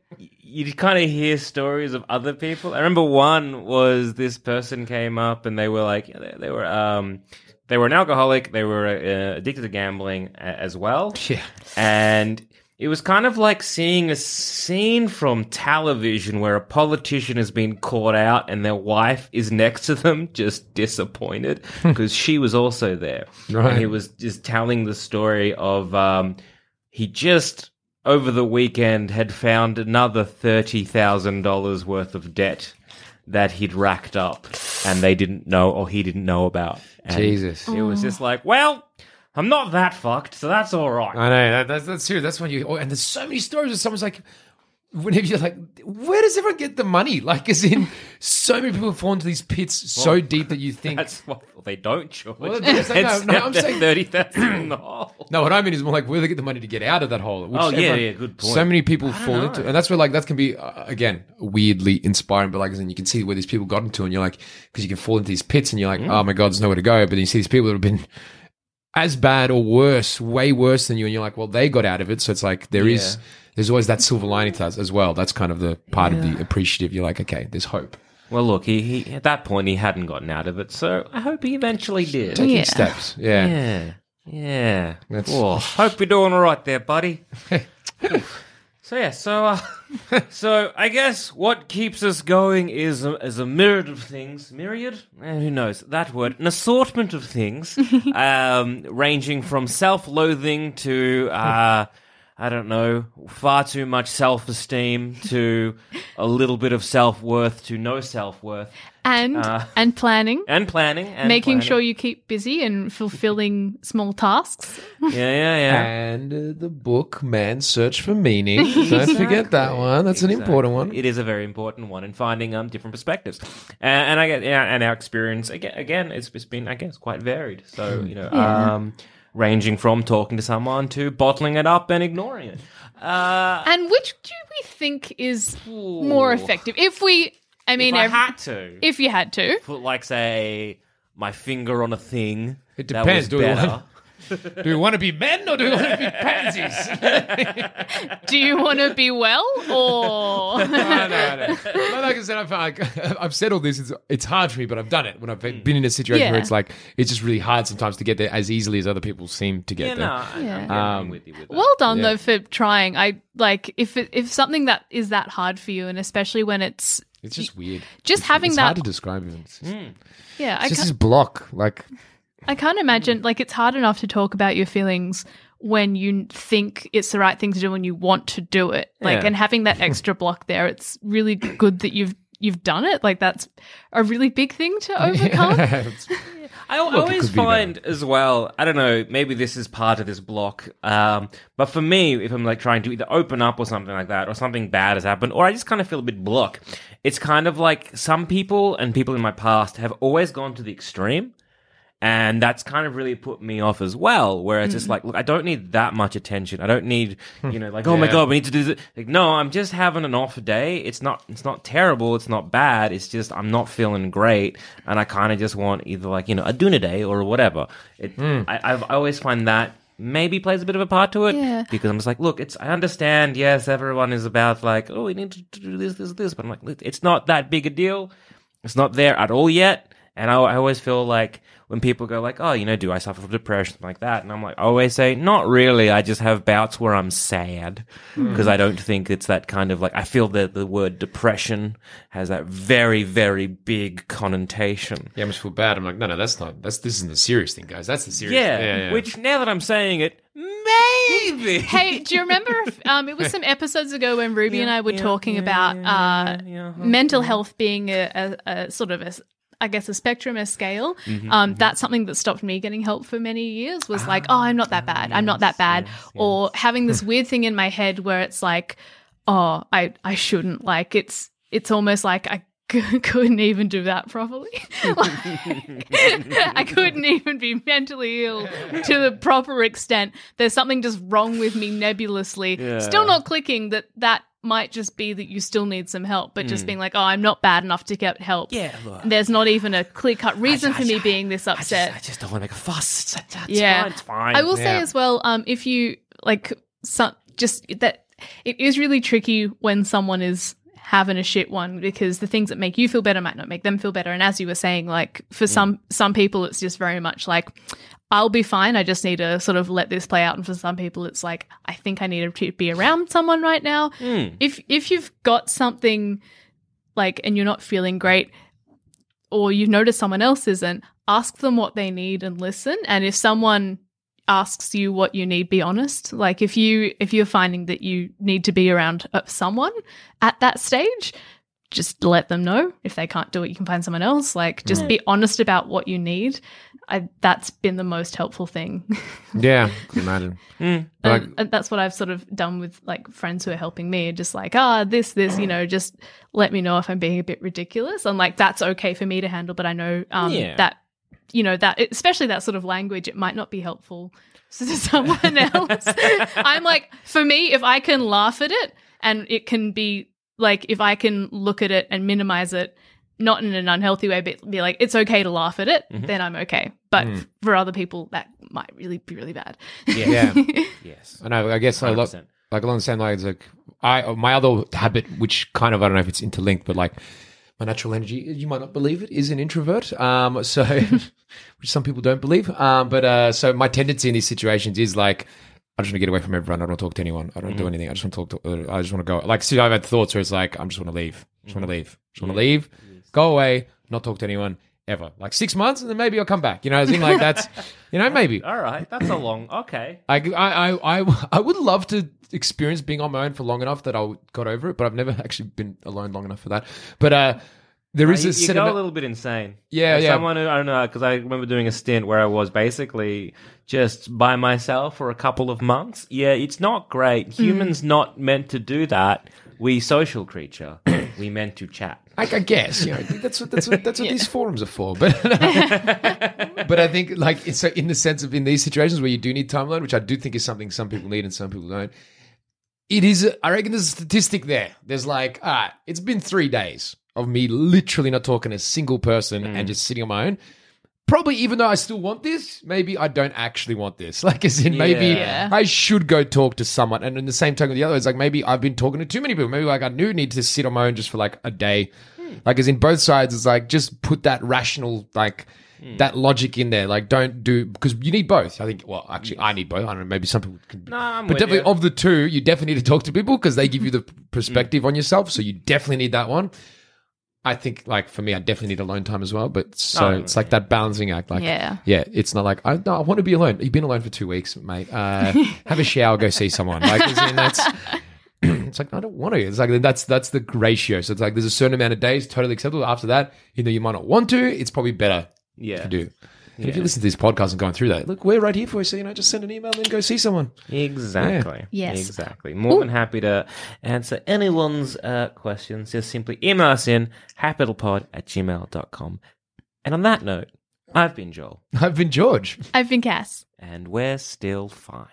you'd kind of hear stories of other people. I remember one was this person came up and they were like they, they were um, they were an alcoholic, they were uh, addicted to gambling a- as well, yeah, and it was kind of like seeing a scene from television where a politician has been caught out and their wife is next to them, just disappointed because she was also there. Right. And he was just telling the story of um, he just over the weekend had found another $30,000 worth of debt that he'd racked up and they didn't know or he didn't know about. And Jesus. It was just like, well, I'm not that fucked, so that's all right. I know that, that's that's true. That's when you oh, and there's so many stories where someone's like, whenever you're like, where does everyone get the money? Like, as in, so many people fall into these pits so Well, deep that you think. That's what well, they don't, George. Well, that's- no, It's no, I'm saying- thirty thousand in the hole. No, what I mean is more like where they get the money to get out of that hole. which Oh, yeah, yeah, good point. So many people fall into, and that's where like that can be uh, again weirdly inspiring. But like, as in you can see where these people got into, and you're like, because you can fall into these pits, and you're like, Mm. oh my god, there's nowhere to go. But then you see these people that have been as bad or worse, way worse than you, and you're like, well, they got out of it. So it's like there is, Yeah. There's always that silver lining to that as well. That's kind of the part of the appreciative. You're like, okay, there's hope. Well, look, he, he at that point he hadn't gotten out of it, so I hope he eventually did. Taking Yeah. steps, yeah. Yeah, yeah. That's- Oh, hope you're doing all right there, buddy. so yeah, so uh, so I guess what keeps us going is a, is a myriad of things. Myriad? Eh, who knows that word? An assortment of things, um, ranging from self-loathing to. Uh, I don't know, far too much self esteem to a little bit of self worth to no self worth. and Uh, and planning, And planning. And making planning. sure you keep busy and fulfilling small tasks. Yeah, yeah, yeah. And uh, the book, Man's Search for Meaning. Don't forget that one. That's an important one. It is a very important one in finding um different perspectives, and, and I get yeah, and our experience again again it's, it's been I guess quite varied. So you know, um, ranging from talking to someone to bottling it up and ignoring it. Uh, And which do we think is more effective? If we, I mean, if I ev- had to if you had to, put like say my finger on a thing, It that depends, was do better. do we want to be men or do we want to be pansies? Do you want to be well or? no, no, no. But like I said, I've, I've said all this. It's, it's hard for me, but I've done it when I've been in a situation Yeah. where it's like it's just really hard sometimes to get there as easily as other people seem to get Yeah, there. no, Yeah. Um, with you with. Well done Yeah. though for trying. I like if it, if something that is that hard for you, and especially when it's It's just weird. just It's- having it's that. hard to describe even. It's, just- yeah, I it's just this block. Like I can't imagine like it's hard enough to talk about your feelings when you think it's the right thing to do and you want to do it. Like Yeah. and having that extra block there, it's really good that you've you've done it. Like that's a really big thing to overcome. It's- I Look, always could be find as well. I don't know. Maybe this is part of this block. Um, but for me, if I'm like trying to either open up or something like that, or something bad has happened, or I just kind of feel a bit block. It's kind of like some people and people in my past have always gone to the extreme. And that's kind of really put me off as well, where it's just like, look, I don't need that much attention. I don't need, hmm. you know, like, oh my Yeah. god, we need to do this. Like, no, I'm just having an off day. It's not, it's not terrible. It's not bad. It's just I'm not feeling great, and I kind of just want either like you know a doona day or whatever. It, hmm. I, I've, I always find that maybe plays a bit of a part to it Yeah. because I'm just like, look, it's I understand. Yes, everyone is about like, oh, we need to do this, this, this, but I'm like, look, it's not that big a deal. It's not there at all yet. And I, I always feel like when people go like, oh, you know, do I suffer from depression like that? And I'm like, I always say, not really. I just have bouts where I'm sad because I don't think it's that kind of like. I feel that the word depression has that very, very big connotation. yeah, I almost feel bad. I'm like, no, no, that's not. That's this isn't the serious thing, guys. That's the serious. Yeah, thing. which now that I'm saying it, maybe. Hey, do you remember? If, um, it was some episodes ago when Ruby and I were yeah, talking yeah, about yeah, uh, yeah, mental health being a, a, a sort of a, s- I guess, a spectrum, a scale. Mm-hmm, um, That's something that stopped me getting help for many years. Was like, oh, I'm not that bad. I'm not that bad. Or having this weird thing in my head where it's like, oh, I I shouldn't. Like it's it's almost like I. Couldn't even do that properly. Like, I couldn't even be mentally ill to the proper extent. There's something just wrong with me nebulously. Yeah. Still not clicking that that might just be that you still need some help, but just being like, oh, I'm not bad enough to get help. Yeah, look. There's not even a clear cut reason for me being this I just, upset. I just don't want to make a fuss. It's, it's yeah, fine. It's fine. I will say as well, um, if you like, some just that it is really tricky when someone is having a shit one because the things that make you feel better might not make them feel better. And as you were saying, like for mm. some some people, it's just very much like. I'll be fine. I just need to sort of let this play out. And for some people, it's like I think I need to be around someone right now. Mm. If if you've got something like and you're not feeling great, or you've noticed someone else isn't, ask them what they need and listen. And if someone asks you what you need, be honest. Like if you if you're finding that you need to be around uh, someone at that stage, just let them know. If they can't do it, you can find someone else. Like just be honest about what you need. I, that's been the most helpful thing. yeah, could imagine. Like- and, and that's what I've sort of done with like friends who are helping me. Just like, ah, this, this, you know, just let me know if I'm being a bit ridiculous. And like, that's okay for me to handle. But I know um, Yeah. that, you know, that especially that sort of language, it might not be helpful to someone else. I'm like, for me, if I can laugh at it and it can be like, if I can look at it and minimize it, not in an unhealthy way, but be like, it's okay to laugh at it, mm-hmm. then I'm okay. But mm. for other people, that might really be really bad. Yeah. yeah. yes. I know. I guess I love 100%. like along the same lines. Like I, my other habit, which kind of I don't know if it's interlinked, but like my natural energy, you might not believe it, is an introvert. Um, so which some people don't believe. Um, but uh, so my tendency in these situations is like. I just want to get away from everyone. I don't want to talk to anyone. I don't do anything. I just want to talk to. uh, I just want to go. Like, see, I've had thoughts where it's like, I'm just want to leave. Just want to leave. Just want to leave. Go away. Not talk to anyone ever. Like six months, and then maybe I'll come back. You know, as in like that's, you know, maybe. All right. That's a long. Okay. I, I, I, I, I would love to experience being on my own for long enough that I got over it, but I've never actually been alone long enough for that. But uh, there is you, a you go a little bit insane. Yeah, Like yeah. Someone who, I don't know because I remember doing a stint where I was basically just by myself for a couple of months. Yeah, it's not great. Humans not meant to do that. We social creature. we meant to chat. I, I guess you know that's what that's what, that's what these forums are for. But but I think like it's so in the sense of in these situations where you do need time alone, which I do think is something some people need and some people don't. It is. I reckon there's a statistic there. There's like, all right, it's been three days of me literally not talking to a single person and mm. just sitting on my own. Probably even though I still want this, maybe I don't actually want this. Like, as in, maybe Yeah. I should go talk to someone. And in the same time with the other, it's like maybe I've been talking to too many people. Maybe like I do need to sit on my own just for like a day. Hmm. Like, as in both sides, is like just put that rational, like, hmm. that logic in there. Like, don't do because you need both. I think. Well, actually, I need both. I don't know. Maybe some people can. No, I'm but with definitely you. of the two, you definitely need to talk to people because they give you the hmm. perspective on yourself. So you definitely need that one. I think, like for me, I definitely need alone time as well. But so Oh, it's like that balancing act. Like, Yeah. yeah, it's not like I no, I want to be alone. You've been alone for two weeks, mate. Uh, have a shower, go see someone. Like, as in, that's. It's like I don't want to. It's like that's that's the ratio. So it's like there's a certain amount of days totally acceptable. After that, you know, you might not want to. It's probably better Yeah. to do. And if you listen to this podcast and going through that, look, we're right here for you. So you know, just send an email and then go see someone. Exactly. Yes. Exactly. More than happy to answer anyone's uh, questions. Just simply email us in happylittlepod at gmail.com. And on that note, I've been Joel, I've been George. I've been Cass. and we're still fine.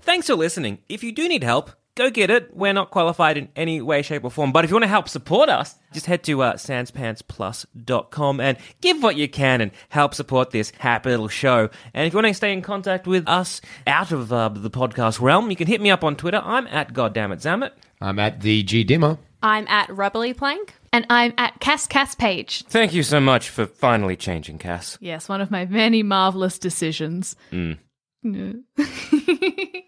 Thanks for listening. If you do need help, go get it. We're not qualified in any way, shape, or form. But if you want to help support us, just head to uh, sanspantsplus.com and give what you can and help support this happy little show. And if you want to stay in contact with us out of uh, the podcast realm, you can hit me up on Twitter. I'm at goddammit I'm at the G Dimmer. I'm at Rubbly Plank. And I'm at Cass Cass Page. Thank you so much for finally changing, Cass. Yes, one of my many marvelous decisions. Mm.